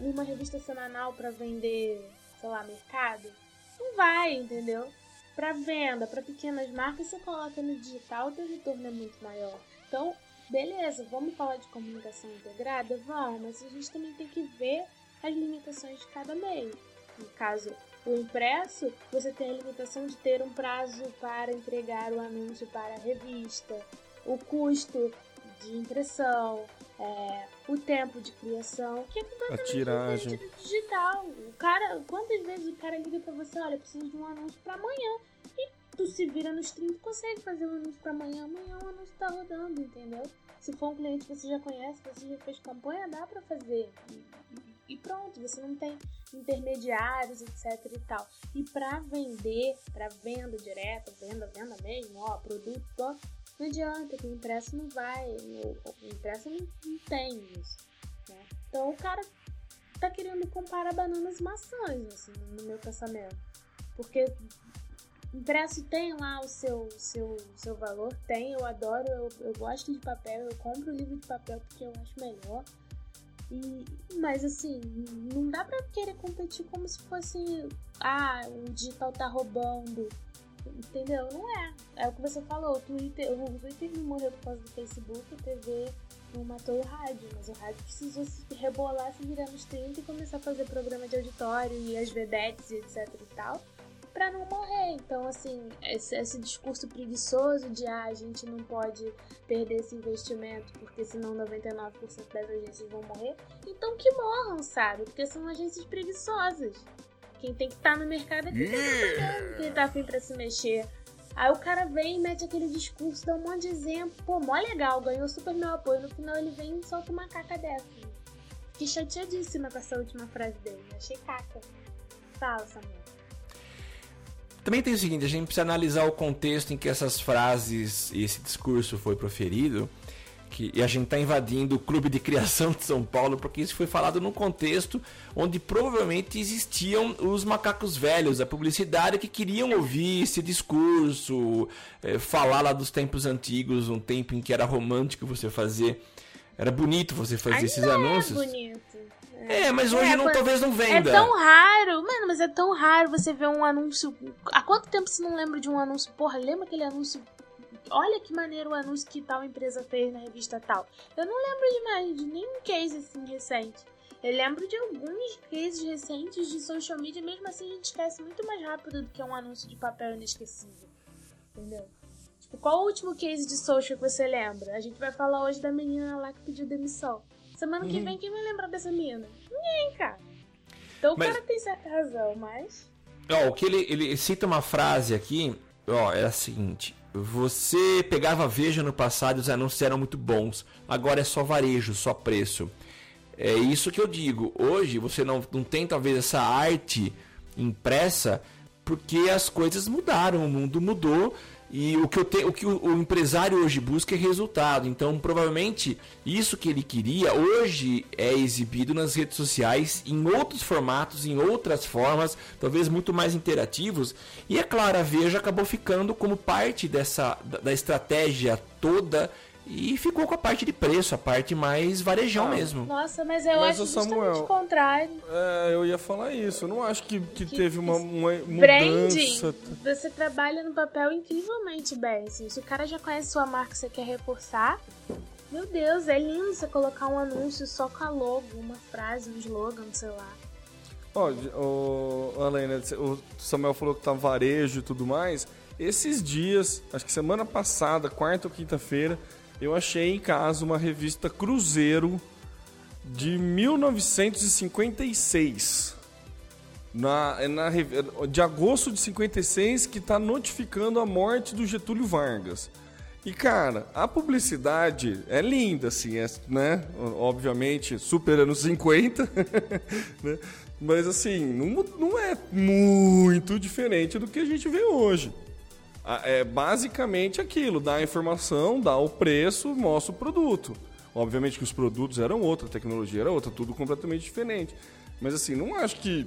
numa revista semanal para vender, sei lá, mercado? Não vai, entendeu? Para venda, para pequenas marcas, você coloca no digital, o teu retorno é muito maior. Então, beleza, vamos falar de comunicação integrada? Vamos, mas a gente também tem que ver as limitações de cada meio. No caso, o impresso, você tem a limitação de ter um prazo para entregar o anúncio para a revista. o custo de impressão, é, o tempo de criação, que é completamente A tiragem. diferente do digital. O cara, quantas vezes o cara liga pra você, olha, preciso de um anúncio pra amanhã. E tu se vira nos 30 e consegue fazer um anúncio pra amanhã, amanhã o anúncio tá rodando, entendeu? Se for um cliente que você já conhece, você já fez campanha, dá pra fazer. E, e- pronto, você não tem intermediários, etc e tal. E pra vender, pra venda direta, venda, venda mesmo, ó, produto, ó, não adianta, que o impresso não vai, o, impresso não, não tem isso, né? Então o cara tá querendo comparar bananas e maçãs, assim, no meu pensamento. Porque impresso tem lá o seu, seu, seu valor, tem, eu adoro, eu, eu gosto de papel, eu compro livro de papel porque eu acho melhor. E, mas assim, não dá pra querer competir como se fosse, ah, o digital tá roubando. Entendeu? Não é. É o que você falou, o Twitter, o Twitter não morreu por causa do Facebook, a TV não matou o rádio, mas o rádio precisou se rebolar, se virar nos 30 e começar a fazer programa de auditório e as vedetes e etc e tal, pra não morrer. Então, assim, esse, esse discurso preguiçoso de ah, a gente não pode perder esse investimento porque senão 99% das agências vão morrer, então que morram, sabe? Porque são agências preguiçosas. Quem tem que estar no mercado é quem tá trabalhando, quem tá afim pra se mexer. Aí o cara vem e mete aquele discurso, dá um monte de exemplo. Pô, mó legal, ganhou super meu apoio. No final ele vem e solta uma caca dessa. Fiquei chateadíssima com essa última frase dele. Achei caca. Fala, Samuel. Também tem o seguinte, a gente precisa analisar o contexto em que essas frases e esse discurso foi proferido. Que, e a gente está invadindo o clube de criação de São Paulo, porque isso foi falado num contexto onde provavelmente existiam os macacos velhos, a publicidade que queriam ouvir esse discurso, eh, falar lá dos tempos antigos, um tempo em que era romântico você fazer, era bonito você fazer Ainda esses anúncios. É bonito. É, mas hoje É, não, talvez não É venda. tão raro, mano, mas é tão raro você ver um anúncio. Há quanto tempo você não lembra de um anúncio? Porra, lembra aquele anúncio? Olha que maneiro o anúncio que tal empresa fez na revista tal. Eu não lembro de mais, de nenhum case assim recente. Eu lembro de alguns cases recentes de social media, mesmo assim a gente esquece muito mais rápido do que um anúncio de papel inesquecível. Entendeu? Tipo, qual o último case de social que você lembra? A gente vai falar hoje da menina lá que pediu demissão. Semana que vem, quem vai lembrar dessa menina? Ninguém, cara. Então o Mas- cara tem certa razão, mas. Ó, o que ele, ele cita uma frase aqui, ó, é a seguinte: Você pegava Veja no passado e os anúncios eram muito bons. Agora é só varejo, só preço. É isso que eu digo. Hoje você não, não tem talvez essa arte impressa porque as coisas mudaram, o mundo mudou e o que, eu te, o, que o, o empresário hoje busca é resultado. Então, provavelmente, isso que ele queria hoje é exibido nas redes sociais em outros formatos, em outras formas, talvez muito mais interativos. E é a Veja acabou ficando como parte dessa da, da estratégia toda e ficou com a parte de preço, a parte mais varejão Ah, mesmo. Nossa, mas eu Mas, acho justamente Samuel, o contrário. É, eu ia falar isso. Eu não acho que, que, Que teve uma, uma Branding, mudança. você trabalha no papel incrivelmente bem. Assim. Se o cara já conhece sua marca e você quer reforçar, meu Deus, é lindo você colocar um anúncio só com a logo, uma frase, um slogan, sei lá. Ó, o, Alena, o Samuel falou que tá varejo e tudo mais. Esses dias, acho que semana passada, quarta ou quinta-feira, eu achei em casa uma revista Cruzeiro de 1956. Na, é na, rev- de agosto de 56 que está notificando a morte do Getúlio Vargas. E cara, a publicidade é linda, assim, é, né? Obviamente, super anos 50, né? Mas assim, não, não é muito diferente do que a gente vê hoje. A- É basicamente aquilo, dá a informação, dá o preço, mostra o produto. Obviamente que os produtos eram outra, a tecnologia era outra, tudo completamente diferente. Mas assim, não acho que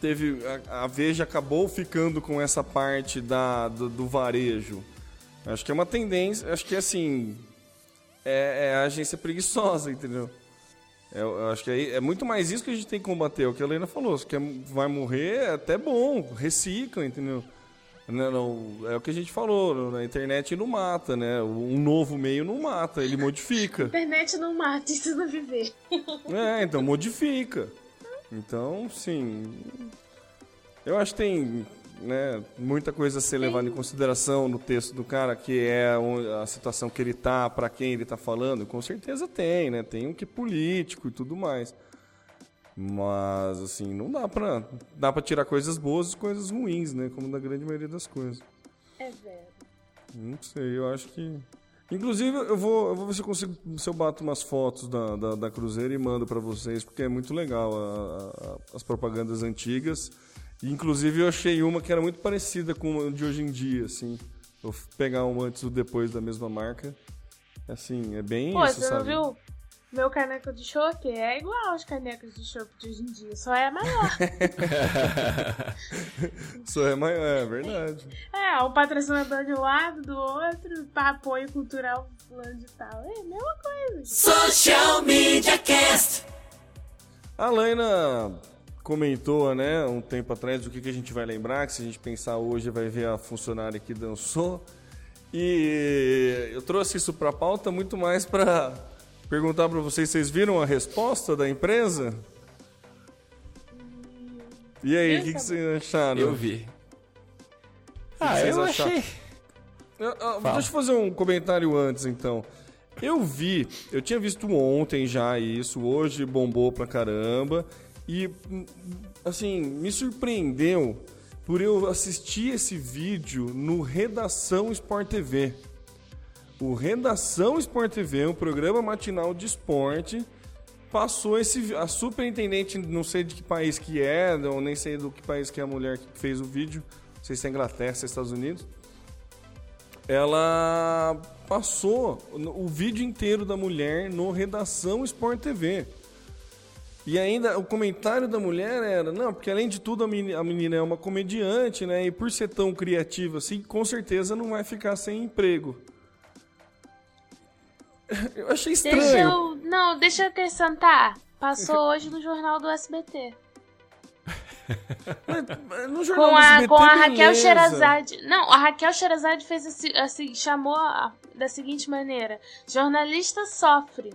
teve a, Veja acabou ficando com essa parte da, do, do varejo. Acho que é uma tendência, acho que assim é, é a agência preguiçosa, entendeu? É, eu acho que é, é muito mais isso que a gente tem que combater. É o que a Helena falou, se quer, vai morrer é até bom, recicla, entendeu? Não, não, é o que a gente falou, na internet não mata, né? Um novo meio não mata, ele modifica. Internet não mata, ensina a viver. É, então modifica. Então, sim. Eu acho que tem né, muita coisa a ser levada em consideração no texto do cara, que é a situação que ele tá, para quem ele tá falando, com certeza tem, né? Tem um que é político e tudo mais. Mas, assim, não dá pra, dá pra tirar coisas boas e coisas ruins, né? Como na grande maioria das coisas. É velho. Não sei, eu acho que. Inclusive, eu vou, eu vou ver se eu consigo. Se eu bato umas fotos da, da, da Cruzeiro e mando pra vocês, porque é muito legal a- a- as propagandas antigas. E, inclusive, eu achei uma que era muito parecida com a de hoje em dia, assim. Vou pegar um antes ou depois da mesma marca. Assim, é bem Pô, isso, você não sabe? viu? Meu caneco de chopp é igual aos canecos de chopp de hoje em dia, só é maior. Só é maior, é verdade. é, o patrocinador de um lado, do outro, para apoio cultural fulano de tal. É a mesma coisa. gente. Social Media Cast. A Laina comentou, né, um tempo atrás, o que, que a gente vai lembrar, que se a gente pensar hoje vai ver a funcionária que dançou. E eu trouxe isso para a pauta muito mais para perguntar para vocês, vocês viram a resposta da empresa? E aí, o que, que vocês acharam? Eu vi. Ah, vocês eu acharam? achei. Eu- eu- deixa eu fazer um comentário antes, então. Eu vi, eu tinha visto ontem já isso, hoje bombou pra caramba. E, assim, me surpreendeu por eu assistir esse vídeo no Redação Sport TV. O Redação Sport TV, um programa matinal de esporte, passou esse a superintendente, não sei de que país que é, ou nem sei do que país que é a mulher que fez o vídeo, não sei se é Inglaterra, se é Estados Unidos ela passou o vídeo inteiro da mulher no Redação Sport TV. E ainda o comentário da mulher era, não, porque além de tudo a meni- a menina é uma comediante, né? E por ser tão criativa assim, com certeza não vai ficar sem emprego. Eu achei estranho. Deixa eu. Não, deixa eu acrescentar. Passou hoje no jornal do SBT. No Com jornal do a, SBT, com a Raquel. Sherazade. Não, a Raquel Sherazade fez assim, assim, chamou a- da seguinte maneira: jornalista sofre.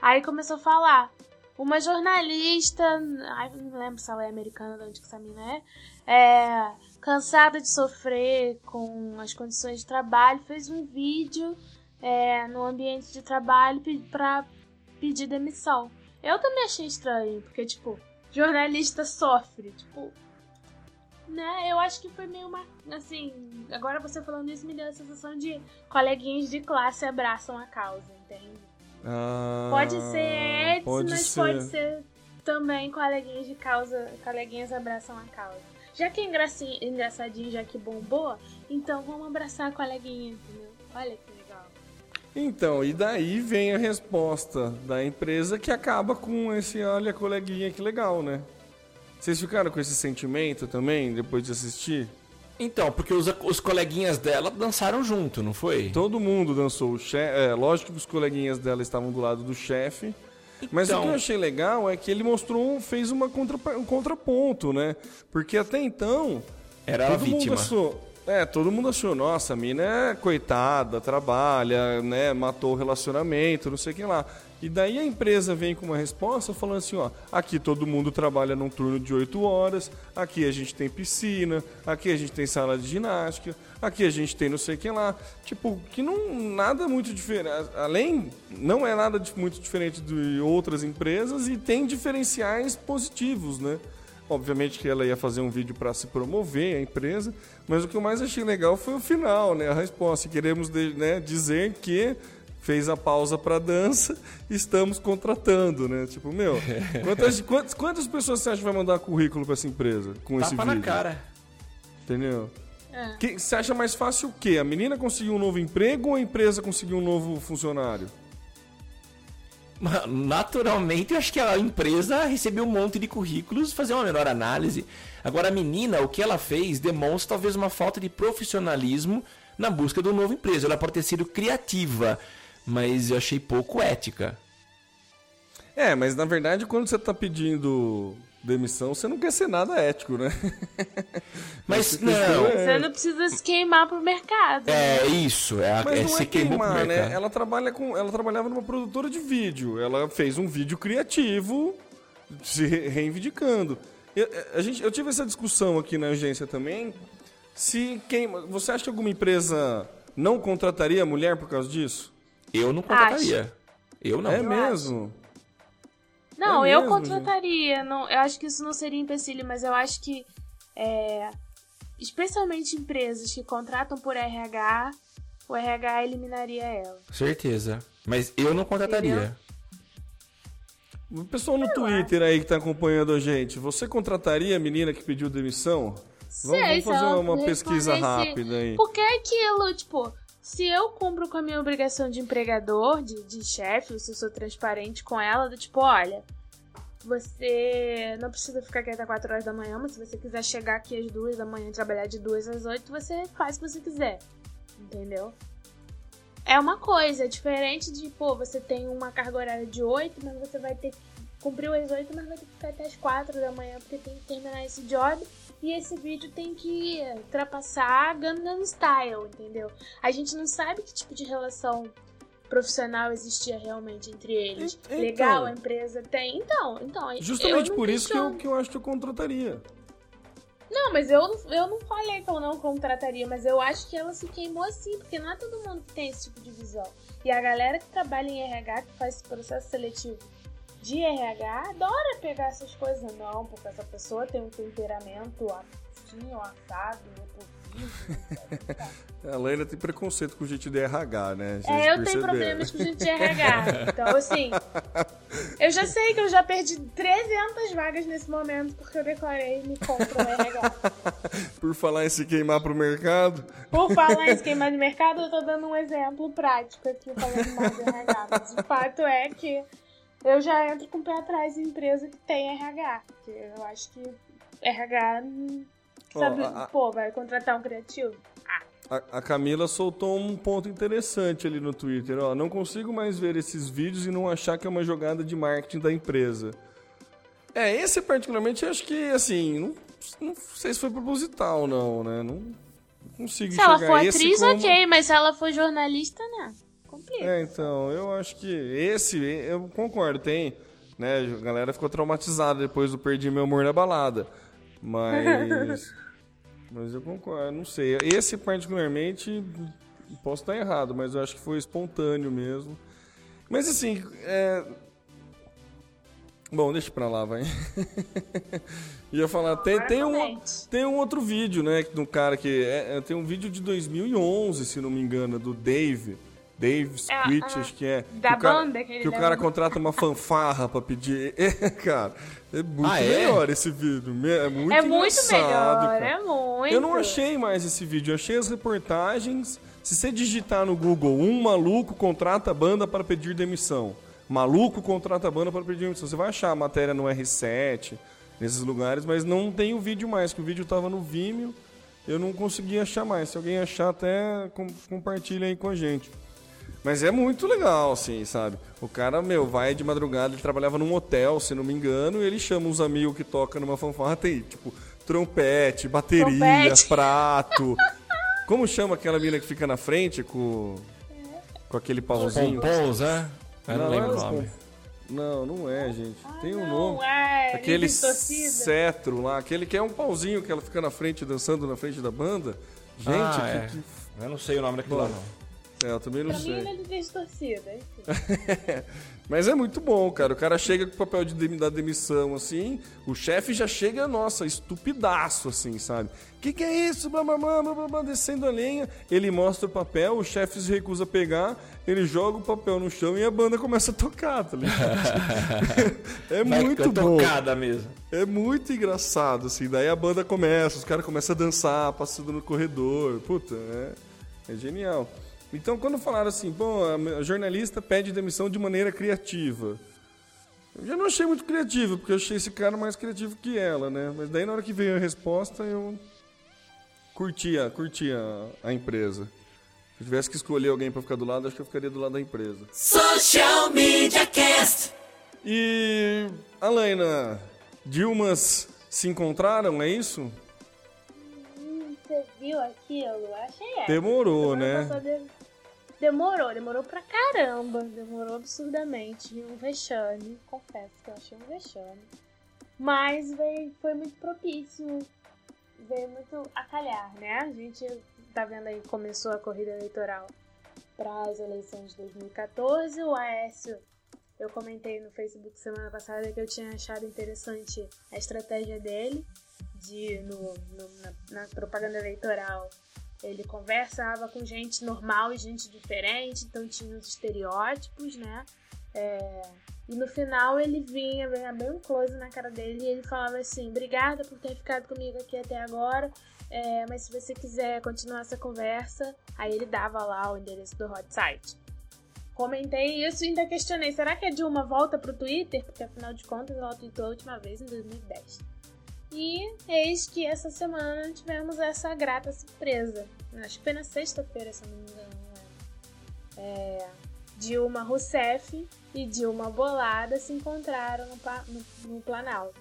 Aí começou a falar. Uma jornalista, ai, não lembro se ela é americana, de onde que essa mina é, é, cansada de sofrer com as condições de trabalho, fez um vídeo é, no ambiente de trabalho pra pedir demissão. Eu também achei estranho, porque, tipo, jornalista sofre, tipo, né? Eu acho que foi meio uma. Assim, agora você falando isso me deu a sensação de coleguinhas de classe abraçam a causa, entende? Ah, Pode ser Edson, pode mas ser. pode ser também coleguinhas de causa. Coleguinhas abraçam a causa. Já que é engraçadinho, já que bombou, então vamos abraçar a coleguinha, entendeu? Olha que. Então, e daí vem a resposta da empresa que acaba com esse olha coleguinha que legal, né? Vocês ficaram com esse sentimento também depois de assistir? Então, porque os, os coleguinhas dela dançaram junto, não foi? Todo mundo dançou o chefe. É, lógico que os coleguinhas dela estavam do lado do chefe. Mas o Então- que eu achei legal é que ele mostrou, fez uma contra, um contraponto, né? Porque até então. Era a vítima. Achou, é, todo mundo achou, nossa, a mina é coitada, trabalha, né? Matou o relacionamento, não sei o que lá. E daí a empresa vem com uma resposta falando assim, ó, aqui todo mundo trabalha num turno de 8 horas, aqui a gente tem piscina, aqui a gente tem sala de ginástica, aqui a gente tem não sei o que lá. Tipo, que não nada muito diferente. Além, não é nada muito diferente de outras empresas e tem diferenciais positivos, né? Obviamente que ela ia fazer um vídeo para se promover a empresa, mas o que eu mais achei legal foi o final, né? A resposta. Queremos de- né, dizer que fez a pausa para dança, estamos contratando, né? Tipo, meu, quantas, quantas, quantas pessoas você acha que vai mandar currículo para essa empresa com esse Tapa vídeo? na cara. Entendeu? É. Que, você acha mais fácil o quê? A menina conseguir um novo emprego ou a empresa conseguir um novo funcionário? Naturalmente, eu acho que a empresa recebeu um monte de currículos, fazer uma menor análise. Agora, a menina, o que ela fez, demonstra talvez uma falta de profissionalismo na busca um novo emprego. Ela pode ter sido criativa, mas eu achei pouco ética. É, mas na verdade, quando você está pedindo demissão, você não quer ser nada ético, né? Mas não, é- Você não precisa se queimar pro mercado. né? é isso, é, a- Mas é não se é queimar, né? mercado. Ela trabalha com, ela trabalhava numa produtora de vídeo. Ela fez um vídeo criativo, se re- reivindicando. Eu, a gente, eu tive essa discussão aqui na agência também. Se quem, você acha que alguma empresa não contrataria mulher por causa disso? Eu não contrataria. Eu não. é mesmo? Não, É eu mesmo, contrataria. Não, eu acho que isso não seria empecilho, mas eu acho que, é, especialmente empresas que contratam por RH, o RH eliminaria ela. Certeza. Mas eu não contrataria. Entendeu? O pessoal no Twitter aí que tá acompanhando a gente, você contrataria a menina que pediu demissão? Vamos, vamos Sei, se fazer uma pesquisa respondesse- rápida aí. Porque é aquilo, tipo, se eu cumpro com a minha obrigação de empregador, de, de chefe, se eu sou transparente com ela, do tipo, olha, você não precisa ficar aqui até 4 horas da manhã, mas se você quiser chegar aqui às 2 da manhã e trabalhar de 2 às 8, você faz o que você quiser. Entendeu? É uma coisa, é diferente de, pô, você tem uma carga horária de 8, mas você vai ter que cumprir às 8, mas vai ter que ficar até as 4 da manhã porque tem que terminar esse job. E esse vídeo tem que ultrapassar Gangnam Style, entendeu? A gente não sabe que tipo de relação profissional existia realmente entre eles. Então. Legal, a empresa tem. Então, então. Justamente por isso que eu, que eu acho que eu contrataria. Não, mas eu, eu não falei que eu não contrataria, mas eu acho que ela se queimou assim, porque não é todo mundo que tem esse tipo de visão. E a galera que trabalha em RH, que faz esse processo seletivo de RH, adora pegar essas coisas. Não, porque essa pessoa tem um temperamento assim, ou assado, repulsivo. A Laila tem preconceito com gente de RH, né? É, eu tenho problemas com gente de RH. Então, assim, eu já sei que eu já perdi 300 vagas nesse momento porque eu declarei me compra no RH. Por falar em se queimar pro mercado, Por falar em esquema de mercado, eu tô dando um exemplo prático aqui falando mal de RH. Mas o fato é que eu já entro com o pé atrás em empresa que tem RH. Porque eu acho que RH, sabe, a- a- pô, vai contratar um criativo. a, a Camila soltou um ponto interessante ali no Twitter. Ó, não consigo mais ver esses vídeos e não achar que é uma jogada de marketing da empresa. É, esse particularmente eu acho que, assim, não, não sei se foi proposital, não, né? Não consigo Se ela enxergar for esse atriz, como... ok, mas se ela for jornalista, né? Complica. É, então, eu acho que esse, eu concordo, tem, né, a galera ficou traumatizada depois do Perdi Meu Amor na Balada, mas, mas eu concordo, não sei, esse particularmente, posso estar errado, mas eu acho que foi espontâneo mesmo, mas assim, é... Bom, deixa pra lá, vai. Ia falar, tem, tem, um, comente. tem um outro vídeo, né, um cara que... É, é, tem um vídeo de 2011, se não me engano, do Dave. Dave Squitch, ah, acho que é. da que o cara, banda que ele Que o cara contrata uma fanfarra pra pedir... É, cara, é muito Ah, é? melhor esse vídeo. É muito é muito engraçado, melhor, cara. é muito. Eu não achei mais esse vídeo, eu achei as reportagens. Se você digitar no Google, um maluco contrata a banda para pedir demissão. Maluco contrata a banda para pedir demissão. Você vai achar a matéria no R7, nesses lugares, mas não tem o vídeo mais, que o vídeo estava no Vimeo. Eu não consegui achar mais. Se alguém achar, até com- compartilha aí com a gente. Mas é muito legal, assim, sabe? O cara, meu, vai de madrugada, ele trabalhava num hotel, se não me engano, e ele chama uns amigos que tocam numa fanfarra, tem, tipo, trompete, bateria, Trompete. prato. Como chama aquela mina que fica na frente com, com aquele pauzinho? Pompons, né? Eu não, lembro o é nome. Não, não é, gente. Tem um não, nome. é, Aquele cetro lá, aquele que é um pauzinho que ela fica na frente, dançando na frente da banda. Gente, Ah, que- é. que Eu não sei o nome daquilo lá, não. É, eu também não Pra mim, sei. ele é de torcida, enfim. Mas é muito bom, cara. O cara chega com o papel de demi- da demissão, assim, o chefe já chega, nossa, estupidaço, assim, sabe? Que que é isso? Blá, blá, blá, blá, blá, descendo a lenha, ele mostra o papel, o chefe se recusa a pegar, ele joga o papel no chão e a banda começa a tocar, tá ligado? é Vai muito bom. tocada mesmo. É muito engraçado, assim. Daí a banda começa, os caras começam a dançar, passando no corredor. Puta, é, é genial. Então, quando falaram assim, bom, a jornalista pede demissão de maneira criativa. Eu já não achei muito criativo, porque eu achei esse cara mais criativo que ela, né? Mas daí na hora que veio a resposta, eu curtia, curtia a, empresa. Se eu tivesse que escolher alguém pra ficar do lado, acho que eu ficaria do lado da empresa. Social Media Cast. E, Alaina, Dilmas se encontraram, é isso? Hum, Você viu aquilo? Achei é. Demorou, né? Demorou, demorou pra caramba. Demorou absurdamente. Um vexame. Confesso que eu achei um vexame. Mas veio, foi muito propício, veio muito a calhar, né? A gente tá vendo aí começou a corrida eleitoral para as eleições de 2014. O Aécio, eu comentei no Facebook semana passada que eu tinha achado interessante a estratégia dele de no, no na, na propaganda eleitoral ele conversava com gente normal e gente diferente, então tinha os estereótipos, né? É, e no final ele vinha, vinha bem close na cara dele e ele falava assim: Obrigada por ter ficado comigo aqui até agora, é, mas se você quiser continuar essa conversa, aí ele dava lá o endereço do hot site. Comentei isso e ainda questionei: será que a Dilma volta pro Twitter? Porque afinal de contas ela tweetou a última vez em 2010. E eis que essa semana tivemos essa grata surpresa. Acho que foi na sexta-feira, se não me engano. Né? É, Dilma Rousseff e Dilma Bolada se encontraram no, no, no, Planalto.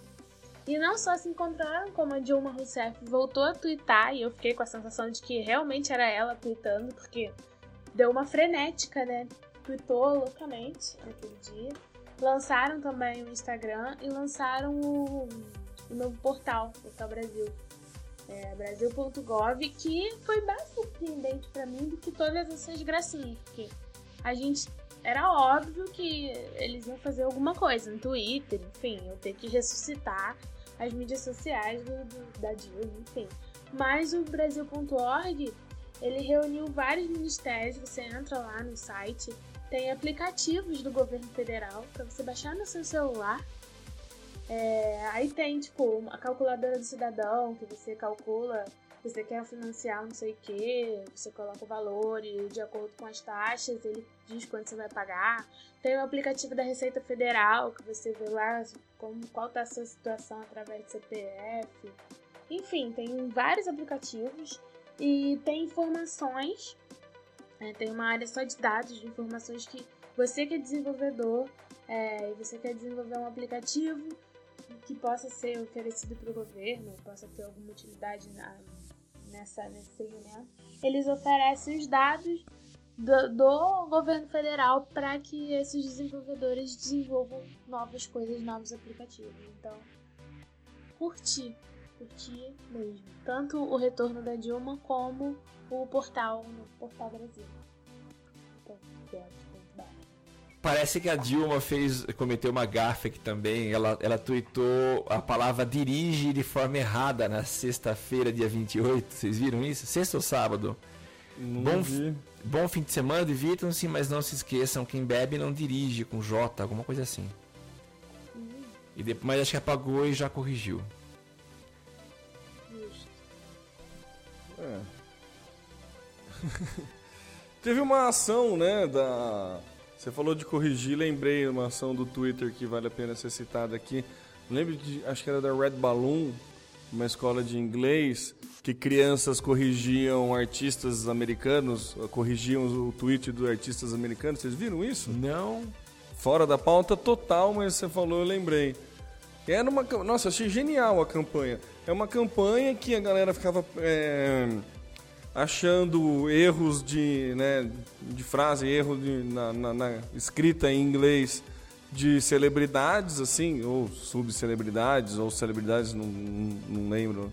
E não só se encontraram, como a Dilma Rousseff voltou a twittar, e eu fiquei com a sensação de que realmente era ela tweetando, porque deu uma frenética, né? Tweetou loucamente naquele dia. Lançaram também o Instagram e lançaram o o novo portal, Portal Brasil. É, Brasil.gov, que foi mais surpreendente para mim do que todas essas gracinhas, porque a gente era óbvio que eles iam fazer alguma coisa no Twitter, enfim, eu ter que ressuscitar as mídias sociais do, do, da Dilma, enfim. Mas o Brasil.org, ele reuniu vários ministérios, você entra lá no site, tem aplicativos do governo federal para você baixar no seu celular é, aí tem, tipo, a calculadora do cidadão, que você calcula, você quer financiar não sei o que, você coloca o valor e de acordo com as taxas ele diz quanto você vai pagar. Tem o aplicativo da Receita Federal, que você vê lá como, qual está a sua situação através do CPF. Enfim, tem vários aplicativos e tem informações, né, tem uma área só de dados, de informações que você que é desenvolvedor é, você quer desenvolver um aplicativo que possa ser oferecido para o governo, possa ter alguma utilidade na, nessa, nesse segmento, eles oferecem os dados do, do governo federal para que esses desenvolvedores desenvolvam novas coisas, novos aplicativos. Então, curti, curti mesmo. Tanto o retorno da Dilma como o portal no Portal Brasil. Então, Parece que a Dilma fez, cometeu uma gafe aqui também. Ela, ela tweetou a palavra dirige de forma errada na sexta-feira, dia 28. Vocês viram isso? Sexta ou sábado? Não bom, vi. bom fim de semana, divirtam-se, mas não se esqueçam: quem bebe não dirige com J, alguma coisa assim. E depois, mas acho que apagou e já corrigiu. É. Teve uma ação, né, da você falou de corrigir, lembrei uma ação do Twitter que vale a pena ser citada aqui. Lembro de, acho que era da Red Balloon, uma escola de inglês, que crianças corrigiam artistas americanos, corrigiam o tweet dos artistas americanos. Vocês viram isso? Não. Fora da pauta total, mas você falou, eu lembrei. Era uma, nossa, achei genial a campanha. É uma campanha que a galera ficava é, achando erros de, né, de frase, erro de, na, na, na, escrita em inglês de celebridades, assim, ou subcelebridades, ou celebridades, não, não, não, lembro.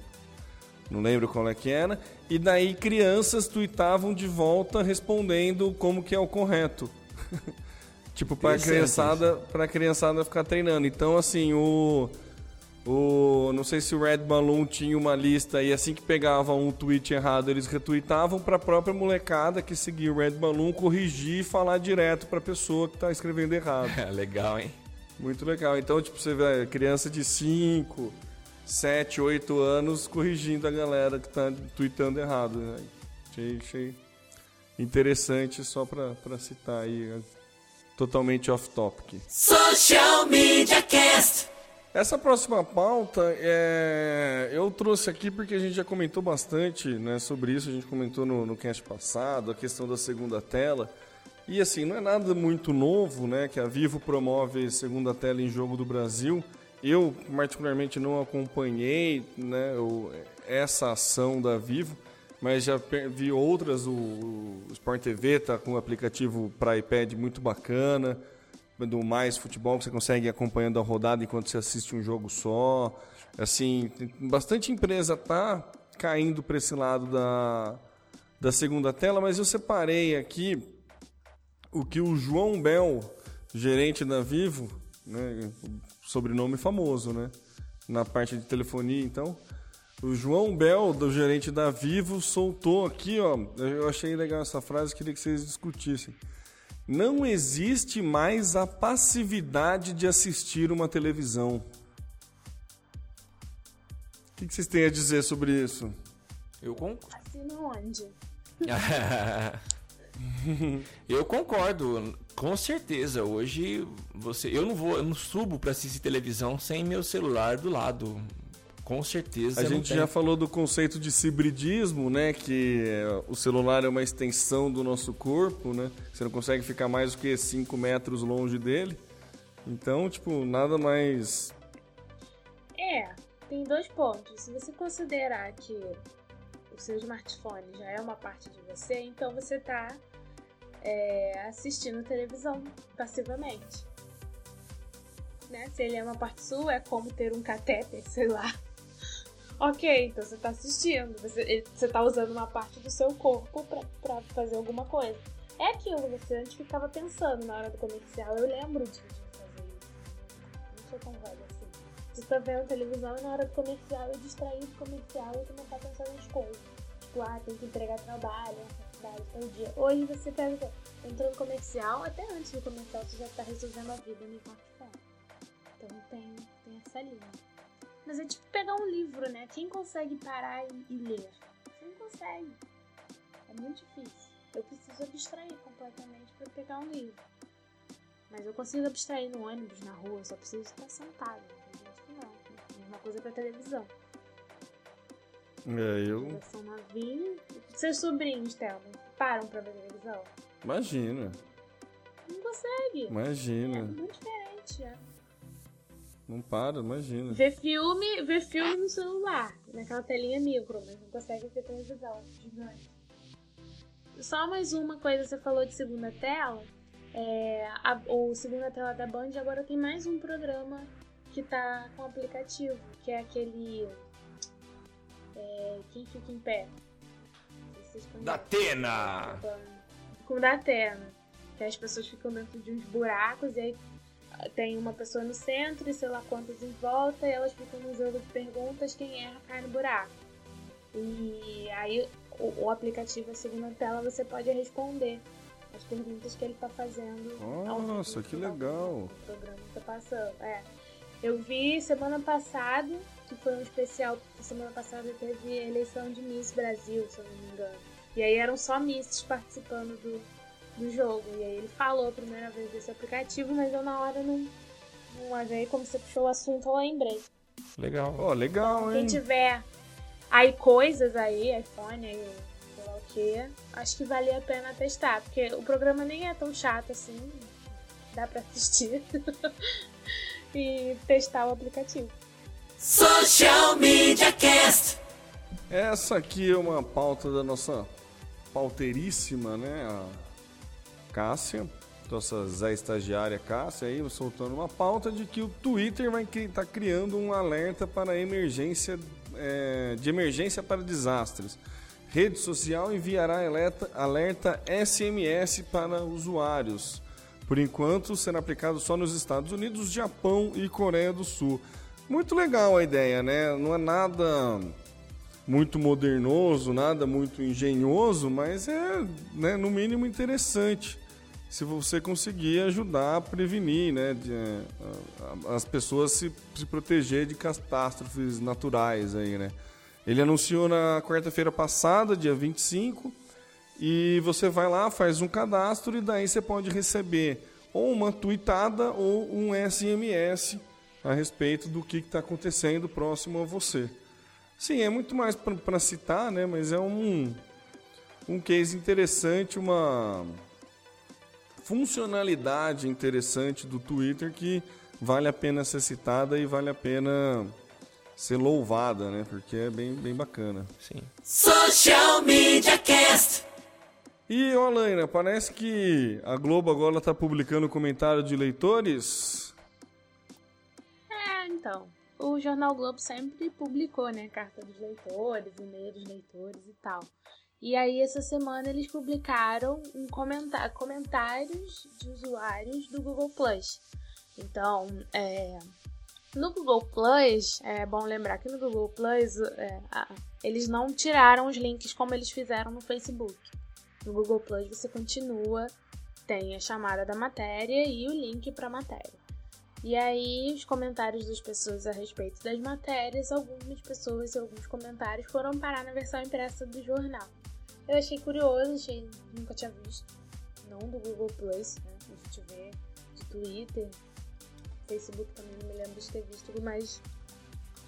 Não lembro qual é que era. E daí crianças tuitavam de volta respondendo como que é o correto. tipo, para criançada, pra criançada ficar treinando. Então, assim, o o, não sei se o Red Balloon tinha uma lista e assim que pegavam um tweet errado, eles retweetavam para a própria molecada que seguia o Red Balloon corrigir e falar direto para a pessoa que está escrevendo errado. legal, hein? Muito legal. Então, tipo, você vê criança de 5, 7, 8 anos corrigindo a galera que está tweetando errado. Né? Achei, achei interessante só para citar aí, totalmente off-topic. Social Media Cast. Essa próxima pauta é, eu trouxe aqui porque a gente já comentou bastante né, sobre isso, a gente comentou no, no cast passado, a questão da segunda tela. E assim, não é nada muito novo, né? Que a Vivo promove segunda tela em jogo do Brasil. Eu, particularmente, não acompanhei né, o, essa ação da Vivo, mas já vi outras. O, o Sport TV está com um aplicativo para iPad muito bacana. Do Mais Futebol, que você consegue ir acompanhando a rodada enquanto você assiste um jogo só. Assim, bastante empresa tá caindo para esse lado da, da segunda tela, mas eu separei aqui o que o João Bel, gerente da Vivo, né, sobrenome famoso, né, na parte de telefonia, então, o João Bel, do gerente da Vivo, soltou aqui, ó, eu achei legal essa frase, queria que vocês discutissem. Não existe mais a passividade de assistir uma televisão. O que, vocês têm a dizer sobre isso? Eu concordo. Assina onde? eu concordo, com certeza. Hoje você, eu não vou, eu não subo para assistir televisão sem meu celular do lado. Com certeza. A gente tem... já falou do conceito de cibridismo, né? Que o celular é uma extensão do nosso corpo, né? Você não consegue ficar mais do que 5 metros longe dele. Então, tipo, nada mais. É, tem dois pontos. Se você considerar que o seu smartphone já é uma parte de você, então você está é, assistindo televisão passivamente. Né? Se ele é uma parte sua, é como ter um catéter, sei lá. Ok, então você está assistindo, você, está usando uma parte do seu corpo para fazer alguma coisa. É aquilo, você antes ficava pensando na hora do comercial. Eu lembro de, de fazer isso. Não sou tão velha assim. Você está vendo televisão e na hora do comercial eu distraí do comercial e começar a pensar nas coisas. Tipo, ah, tem que entregar trabalho, faculdade, todo dia. Hoje você pega, entrou no comercial, até antes do comercial você já está resolvendo a vida no smartphone. Então tem, tem essa linha. Mas é tipo pegar um livro, né? Quem consegue parar e, e ler? Você não consegue. É muito difícil. Eu preciso abstrair completamente para pegar um livro. Mas eu consigo abstrair no ônibus, na rua, eu só preciso estar sentado. Tem gente que não. Mesma coisa pra televisão. É, eu. Televisão novinha. Seus sobrinhos, Thelma, param pra ver televisão? Imagina. Não consegue. Imagina. É muito diferente, é. Não para, imagina. Ver filme, ver filme no celular, naquela telinha micro, mas não consegue ver televisão gigante. Só mais uma coisa, você falou de segunda tela. É, a, o segunda tela da Band agora tem mais um programa que tá com aplicativo, que é aquele. É, quem fica em pé? Da Atena! Com da Atena. Que as pessoas ficam dentro de uns buracos e aí tem uma pessoa no centro e sei lá quantas em volta, e elas ficam no jogo de perguntas, quem erra cai no buraco. E aí o, o aplicativo, a segunda tela, você pode responder as perguntas que ele está fazendo. Nossa, que legal! O programa está passando. É. Eu vi semana passada, que foi um especial, semana passada teve eleição de Miss Brasil, se eu não me engano. E aí eram só Misses participando do, do jogo. E aí ele falou a primeira vez desse aplicativo, mas eu na hora não, não achei. Como você puxou o assunto, eu lembrei. Legal. Ó, oh, legal, então, hein? Quem tiver aí coisas aí, iPhone, aí, sei lá o que, acho que valia a pena testar. Porque o programa nem é tão chato assim. Dá pra assistir. e testar o aplicativo. Social Media Cast. Essa aqui é uma pauta da nossa pauteiríssima, né? Cássia, nossa Zé Estagiária Cássia, aí soltando uma pauta de que o Twitter vai estar tá criando um alerta para emergência, é, de emergência para desastres. Rede social enviará alerta, alerta SMS para usuários. Por enquanto, será aplicado só nos Estados Unidos, Japão e Coreia do Sul. Muito legal a ideia, né? Não é nada muito modernoso, nada muito engenhoso, mas é, né, no mínimo interessante se você conseguir ajudar a prevenir, né, de, é, as pessoas se, se proteger de catástrofes naturais aí, né. Ele anunciou na quarta-feira passada, dia 25, e você vai lá, faz um cadastro e daí você pode receber ou uma tweetada ou um SMS a respeito do que está acontecendo próximo a você. Sim, é muito mais para citar, né? Mas é um, um case interessante, uma funcionalidade interessante do Twitter que vale a pena ser citada e vale a pena ser louvada, né? Porque é bem, bem bacana. Sim. Social Media Cast. E, ô parece que a Globo agora está publicando comentário de leitores. É, então. O Jornal Globo sempre publicou, né? Carta dos leitores, e-mail dos leitores e tal. E aí, essa semana, eles publicaram um comentar comentários de usuários do Google Plus. Então, é, no Google Plus, é bom lembrar que no Google Plus é, eles não tiraram os links como eles fizeram no Facebook. No Google Plus você continua, tem a chamada da matéria e o link para a matéria. E aí, os comentários das pessoas a respeito das matérias, algumas pessoas e alguns comentários foram parar na versão impressa do jornal. Eu achei curioso, achei, nunca tinha visto. Não do Google Plus, né? A gente vê de Twitter, Facebook também não me lembro de ter visto, mas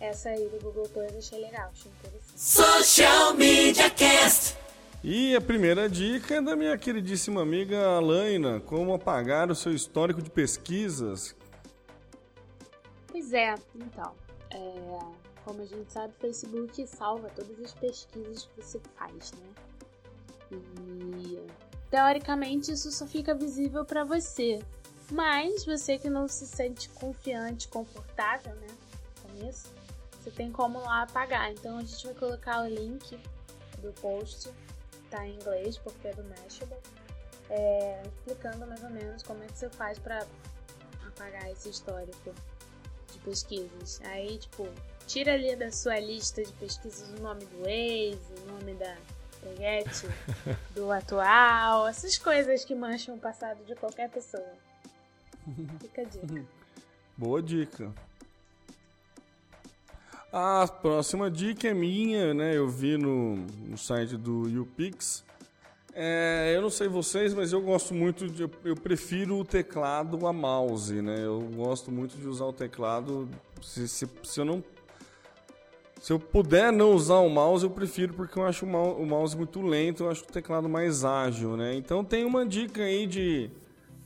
essa aí do Google Plus eu achei legal, achei interessante. Social Media Cast. E a primeira dica é da minha queridíssima amiga Alaina, como apagar o seu histórico de pesquisas. Pois é, então, é, como a gente sabe, o Facebook salva todas as pesquisas que você faz, né? E teoricamente isso só fica visível para você. Mas você que não se sente confiante, confortável, né, com isso, você tem como lá apagar. Então a gente vai colocar o link do post, tá em inglês porque é do Mashable, é, explicando mais ou menos como é que você faz para apagar esse histórico de pesquisas. Aí, tipo, tira ali da sua lista de pesquisas o nome do ex, o nome da peguete, do atual, essas coisas que mancham o passado de qualquer pessoa. Fica a dica. Boa dica. A próxima dica é minha, né? Eu vi no, no site do YouPix. É, eu não sei vocês, mas eu gosto muito de. Eu prefiro o teclado a mouse, né? Eu gosto muito de usar o teclado. Se, se, se eu não. Se eu puder não usar o mouse, eu prefiro porque eu acho o mouse muito lento, eu acho o teclado mais ágil, né? Então tem uma dica aí de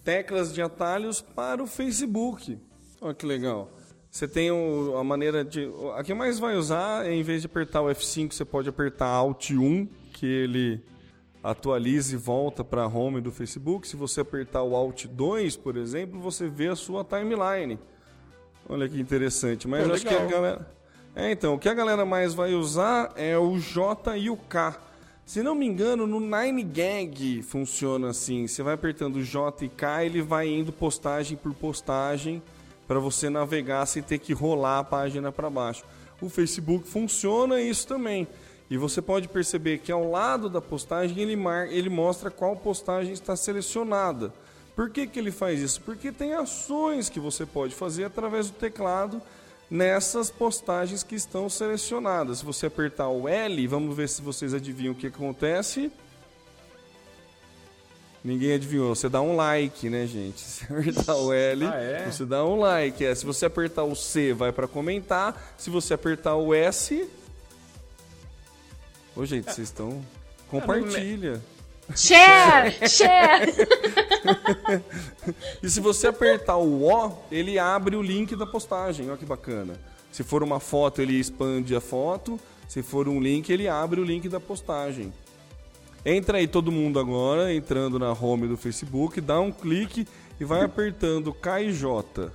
teclas de atalhos para o Facebook. Olha que legal. Você tem o, a maneira de. A que mais vai usar, em vez de apertar o F5, você pode apertar Alt 1, que ele atualiza e volta para a home do Facebook. Se você apertar o Alt 2, por exemplo, você vê a sua timeline. Olha que interessante. Mas Pô, acho que a galera. É, então, o que a galera mais vai usar é o J e o K. Se não me engano, no 9gag funciona assim. Você vai apertando J e K, ele vai indo postagem por postagem para você navegar sem ter que rolar a página para baixo. O Facebook funciona isso também. E você pode perceber que ao lado da postagem ele, mar... ele mostra qual postagem está selecionada. Por que, que ele faz isso? Porque tem ações que você pode fazer através do teclado nessas postagens que estão selecionadas. Se você apertar o L, vamos ver se vocês adivinham o que acontece. Ninguém adivinhou. Você dá um like, né, gente? Se apertar o L, Ah, é? você dá um like. É, se você apertar o C, vai para comentar. Se você apertar o S. Ô, gente, vocês estão. Compartilha. Share! Share! E se você apertar o O, ele abre o link da postagem. Olha que bacana. Se for uma foto, ele expande a foto. Se for um link, ele abre o link da postagem. Entra aí todo mundo agora, entrando na home do Facebook, dá um clique e vai apertando K e J.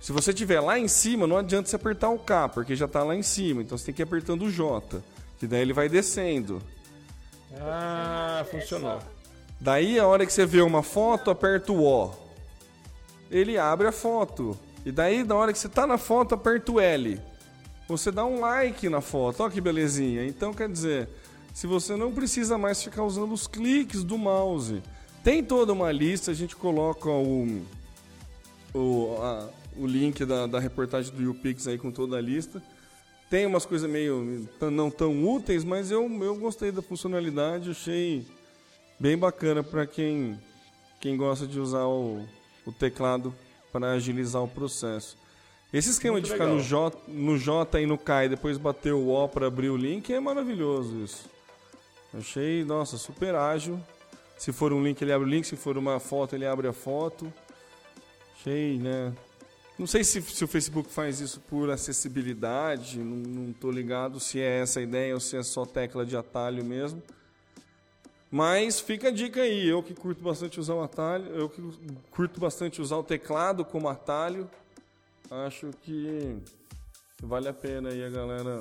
Se você tiver lá em cima, não adianta você apertar o K, porque já está lá em cima. Então você tem que ir apertando o J, que daí ele vai descendo. Ah, funcionou. Daí, a hora que você vê uma foto, aperta o O. Ele abre a foto. E daí, na hora que você tá na foto, aperta o L. Você dá um like na foto. Olha que belezinha. Então, quer dizer, se você não precisa mais ficar usando os cliques do mouse. Tem toda uma lista, a gente coloca o, o, a- o link da, da reportagem do YouPix aí com toda a lista. Tem umas coisas meio não tão úteis, mas eu, eu gostei da funcionalidade, achei bem bacana para quem, quem gosta de usar o, o teclado para agilizar o processo. Esse esquema Muito de ficar legal. no J, no J e no K e depois bater o O para abrir o link é maravilhoso isso. Achei, nossa, super ágil. Se for um link, ele abre o link. Se for uma foto, ele abre a foto. Achei, né? Não sei se, se o Facebook faz isso por acessibilidade. Não, tô ligado se é essa a ideia ou se é só tecla de atalho mesmo. Mas fica a dica aí, eu que curto bastante usar o atalho, eu que curto bastante usar o teclado como atalho, acho que vale a pena aí a galera,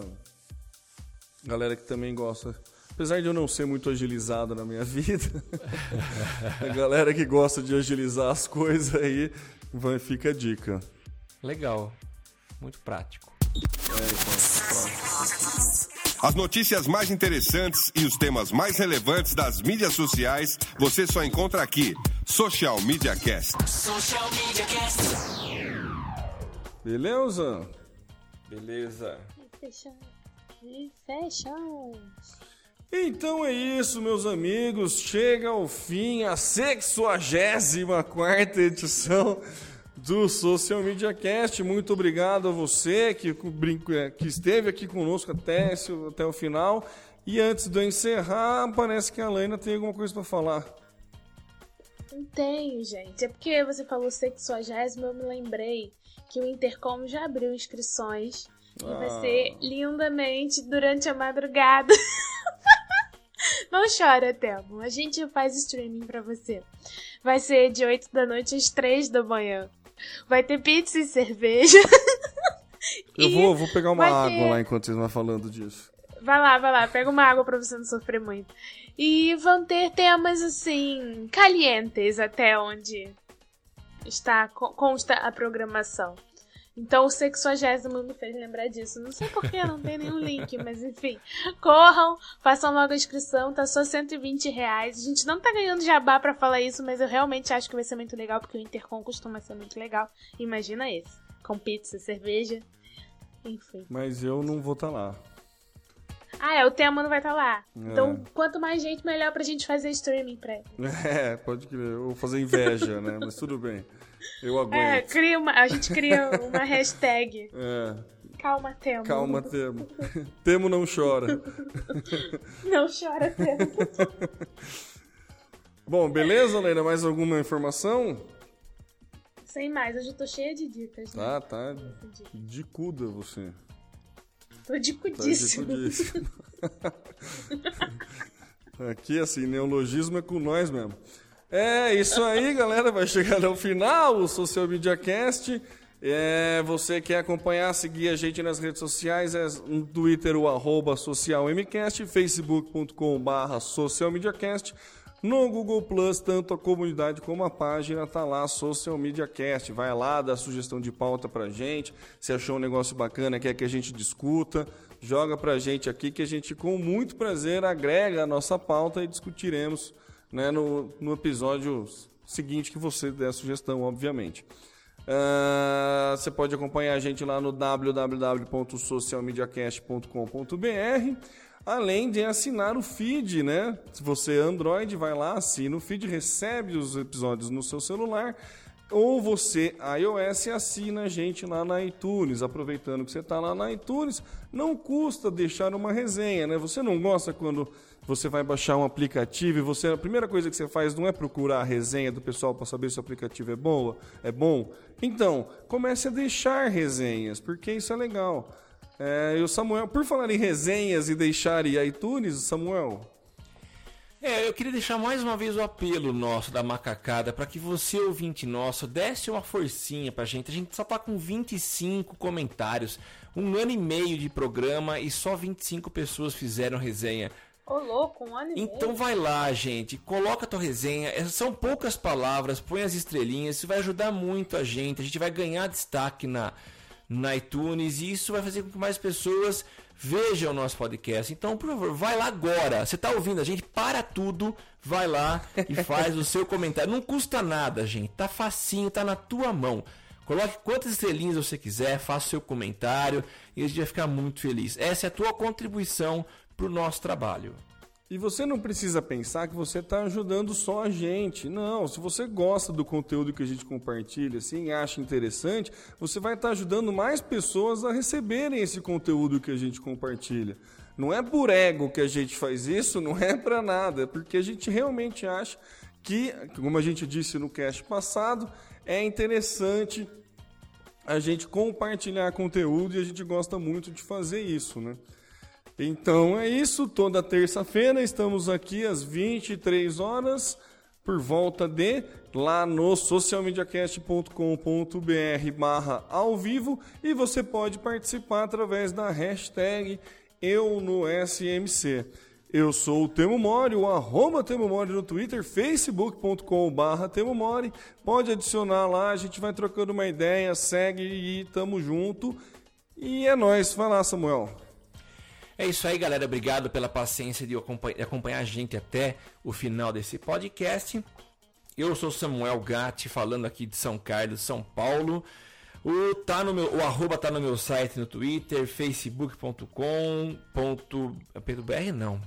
galera que também gosta. Apesar de eu não ser muito agilizado na minha vida, a galera que gosta de agilizar as coisas aí, vai, fica a dica. Legal. Muito prático. As notícias mais interessantes e os temas mais relevantes das mídias sociais você só encontra aqui. Social Media Cast. Social Media Cast. Beleza? Beleza. Fechamos. E fechamos. Então é isso, meus amigos. Chega ao fim a 64 edição do Social Media Cast. Muito obrigado a você que, que esteve aqui conosco até, esse, até o final. E antes de eu encerrar, parece que a Lena tem alguma coisa para falar. Não tenho, gente. É porque você falou sexuagésimo, eu me lembrei que o Intercom já abriu inscrições. E vai ser lindamente durante a madrugada. Não chora, Thelma. A gente faz streaming pra você. Vai ser de 8 da noite às 3 da manhã. Vai ter pizza e cerveja. Eu E vou, vou pegar uma água ter- lá enquanto vocês vão falando disso. Vai lá, vai lá, pega uma água pra você não sofrer muito. E vão ter temas assim, calientes até onde está co- consta a programação. Então o sexagésimo me fez lembrar disso. Não sei porquê, não tem nenhum link, mas enfim. Corram, façam logo a inscrição, tá só 120 reais. A gente não tá ganhando jabá pra falar isso, mas eu realmente acho que vai ser muito legal, porque o Intercom costuma ser muito legal. Imagina esse. Com pizza, cerveja. Enfim. Mas eu não vou estar lá. Ah, é, o tema não vai estar lá. É. Então, quanto mais gente, melhor pra gente fazer streaming pra ele. É, pode crer. Vou fazer inveja, né? Mas tudo bem. Eu É, aguento. cria uma, a gente cria uma hashtag. É, Calma, Temo. calma, Temo. Temo não chora. Não chora, Temo. Bom, beleza, Leila? Mais alguma informação? Sem mais, hoje eu tô cheia de dicas, né? Tá, tá. De cuda você. Tô de Tá de cudíssimo. cudíssimo. Aqui, assim, neologismo é com nós mesmo. É isso aí, galera. Vai chegar ao final o Social Media Cast. É, você quer acompanhar, seguir a gente nas redes sociais, é no Twitter o arroba socialmcast, facebook.com barra socialmediacast, no Google Plus, tanto a comunidade como a página tá lá, Social Media Cast. Vai lá, dá sugestão de pauta pra gente. Se achou um negócio bacana, quer que a gente discuta, joga pra gente aqui que a gente, com muito prazer, agrega a nossa pauta e discutiremos né, no, no episódio seguinte que você der a sugestão, obviamente. Ah, você pode acompanhar a gente lá no www.socialmediacast.com.br, além de assinar o feed, né? Se você é Android, vai lá, assina o feed, recebe os episódios no seu celular. Ou você, iOS, assina a gente lá na iTunes. Aproveitando que você está lá na iTunes, não custa deixar uma resenha, né? Você não gosta quando você vai baixar um aplicativo e você a primeira coisa que você faz não é procurar a resenha do pessoal para saber se o aplicativo é boa, é bom. Então, comece a deixar resenhas, porque isso é legal. É, e o Samuel, por falar em resenhas e deixar em iTunes, Samuel, É, eu queria deixar mais uma vez o apelo nosso da macacada para que você, ouvinte nosso, desse uma forcinha pra gente. A gente só tá com 25 comentários, um ano e meio de programa e só 25 pessoas fizeram resenha. Ô, louco, um ano e Então meio. vai lá, gente, coloca a tua resenha. Essas são poucas palavras, põe as estrelinhas, isso vai ajudar muito a gente. A gente vai ganhar destaque na, na iTunes e isso vai fazer com que mais pessoas vejam o nosso podcast. Então, por favor, vai lá agora. Você tá ouvindo a gente? Para tudo, vai lá e faz o seu comentário. Não custa nada, gente. Tá facinho, tá na tua mão. Coloque quantas estrelinhas você quiser, faça o seu comentário e a gente vai ficar muito feliz. Essa é a tua contribuição para o nosso trabalho. E você não precisa pensar que você está ajudando só a gente. Não, se você gosta do conteúdo que a gente compartilha, assim, acha interessante, você vai estar ajudando mais pessoas a receberem esse conteúdo que a gente compartilha. Não é por ego que a gente faz isso, não é para nada, é porque a gente realmente acha que, como a gente disse no cast passado, é interessante a gente compartilhar conteúdo e a gente gosta muito de fazer isso, né? Então é isso, toda terça-feira estamos aqui às 23 horas, por volta de lá no socialmediacast.com.br barra ao vivo e você pode participar através da hashtag eu no SMC. Eu sou o Temo Mori, o arroba Temo Mori no Twitter, facebook.com barra Temo Mori. Pode adicionar lá, a gente vai trocando uma ideia, segue e tamo junto. E é nóis, vai lá Samuel. É isso aí, galera. Obrigado pela paciência de acompanhar a gente até o final desse podcast. Eu sou Samuel Gatti, falando aqui de São Carlos, São Paulo. O, tá no meu, o arroba tá no meu site no Twitter, facebook.com. br não.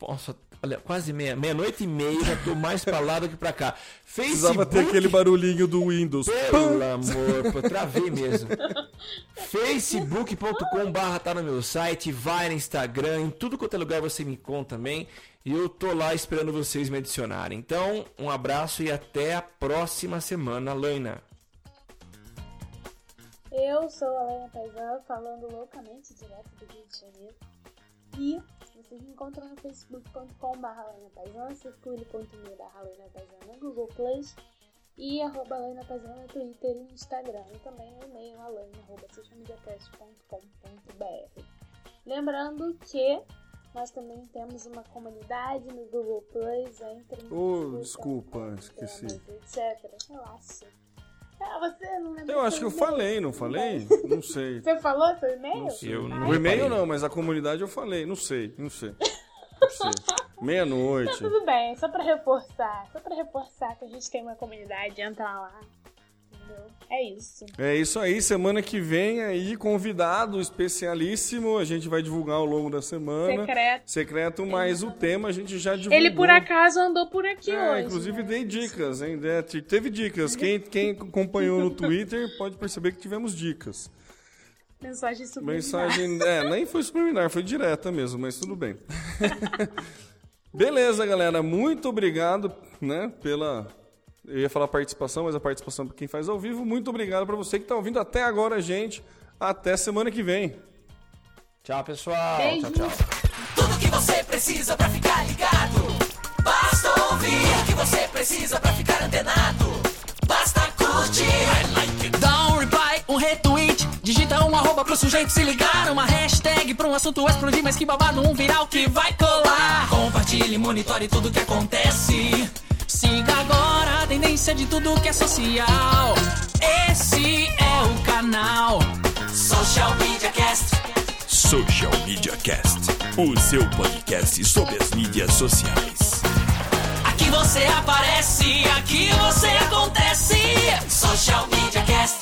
Nossa, olha, quase meia, meia-noite e meia, já tô mais pra lá do que pra cá. Facebook, Precisava ter aquele barulhinho do Windows. Pelo amor, pô, travei mesmo. facebook.com barra tá no meu site, vai no Instagram, em tudo quanto é lugar você me conta também. E eu tô lá esperando vocês me adicionarem. Então, um abraço e até a próxima semana, Laina. Eu sou a Helena Paisão, falando loucamente direto do Rio de Janeiro. E vocês me encontram no facebook.com.br Paisão, circule.me barra no Google Play e arroba Helena Paisão no Twitter e no Instagram. E também no e-mail arroba Lembrando que nós também temos uma comunidade no Google Plus, entre Oh, desculpa, esqueci. Etc. Relaxa. Ah, você não lembra? Eu acho que eu falei, não falei? Não sei. Você falou seu e-mail? Não sei. Eu não o e-mail não, mas a comunidade eu falei. Não sei, não sei. Meia-noite. Tá tudo bem, só pra reforçar. Só pra reforçar que a gente tem uma comunidade, entra lá. É isso. É isso aí. Semana que vem aí, convidado especialíssimo. A gente vai divulgar ao longo da semana. Secreto. Secreto, mas o tema a gente já divulgou. Ele por acaso andou por aqui é, hoje. Inclusive né? dei dicas, hein? Teve dicas. Quem, quem acompanhou no Twitter pode perceber que tivemos dicas. Mensagem subliminar. Mensagem. É, nem foi subliminar, foi direta mesmo, mas tudo bem. Beleza, galera. Muito obrigado, né, pela eu ia falar participação, mas a participação para quem faz ao vivo. Muito obrigado para você que está ouvindo até agora, gente. Até semana que vem. Tchau, pessoal. Beijo. Tchau, tchau. Tudo que você precisa para ficar ligado. Basta ouvir o que você precisa para ficar antenado. Basta curtir. Digita um arroba pro sujeito se ligar. Uma hashtag pra um assunto explodir, mas que babado, um viral que vai colar. Compartilhe, monitore tudo que acontece. Siga agora a tendência de tudo que é social. Esse é o canal Social Media Cast. Social Media Cast, o seu podcast sobre as mídias sociais. Aqui você aparece, aqui você acontece. Social Media Cast.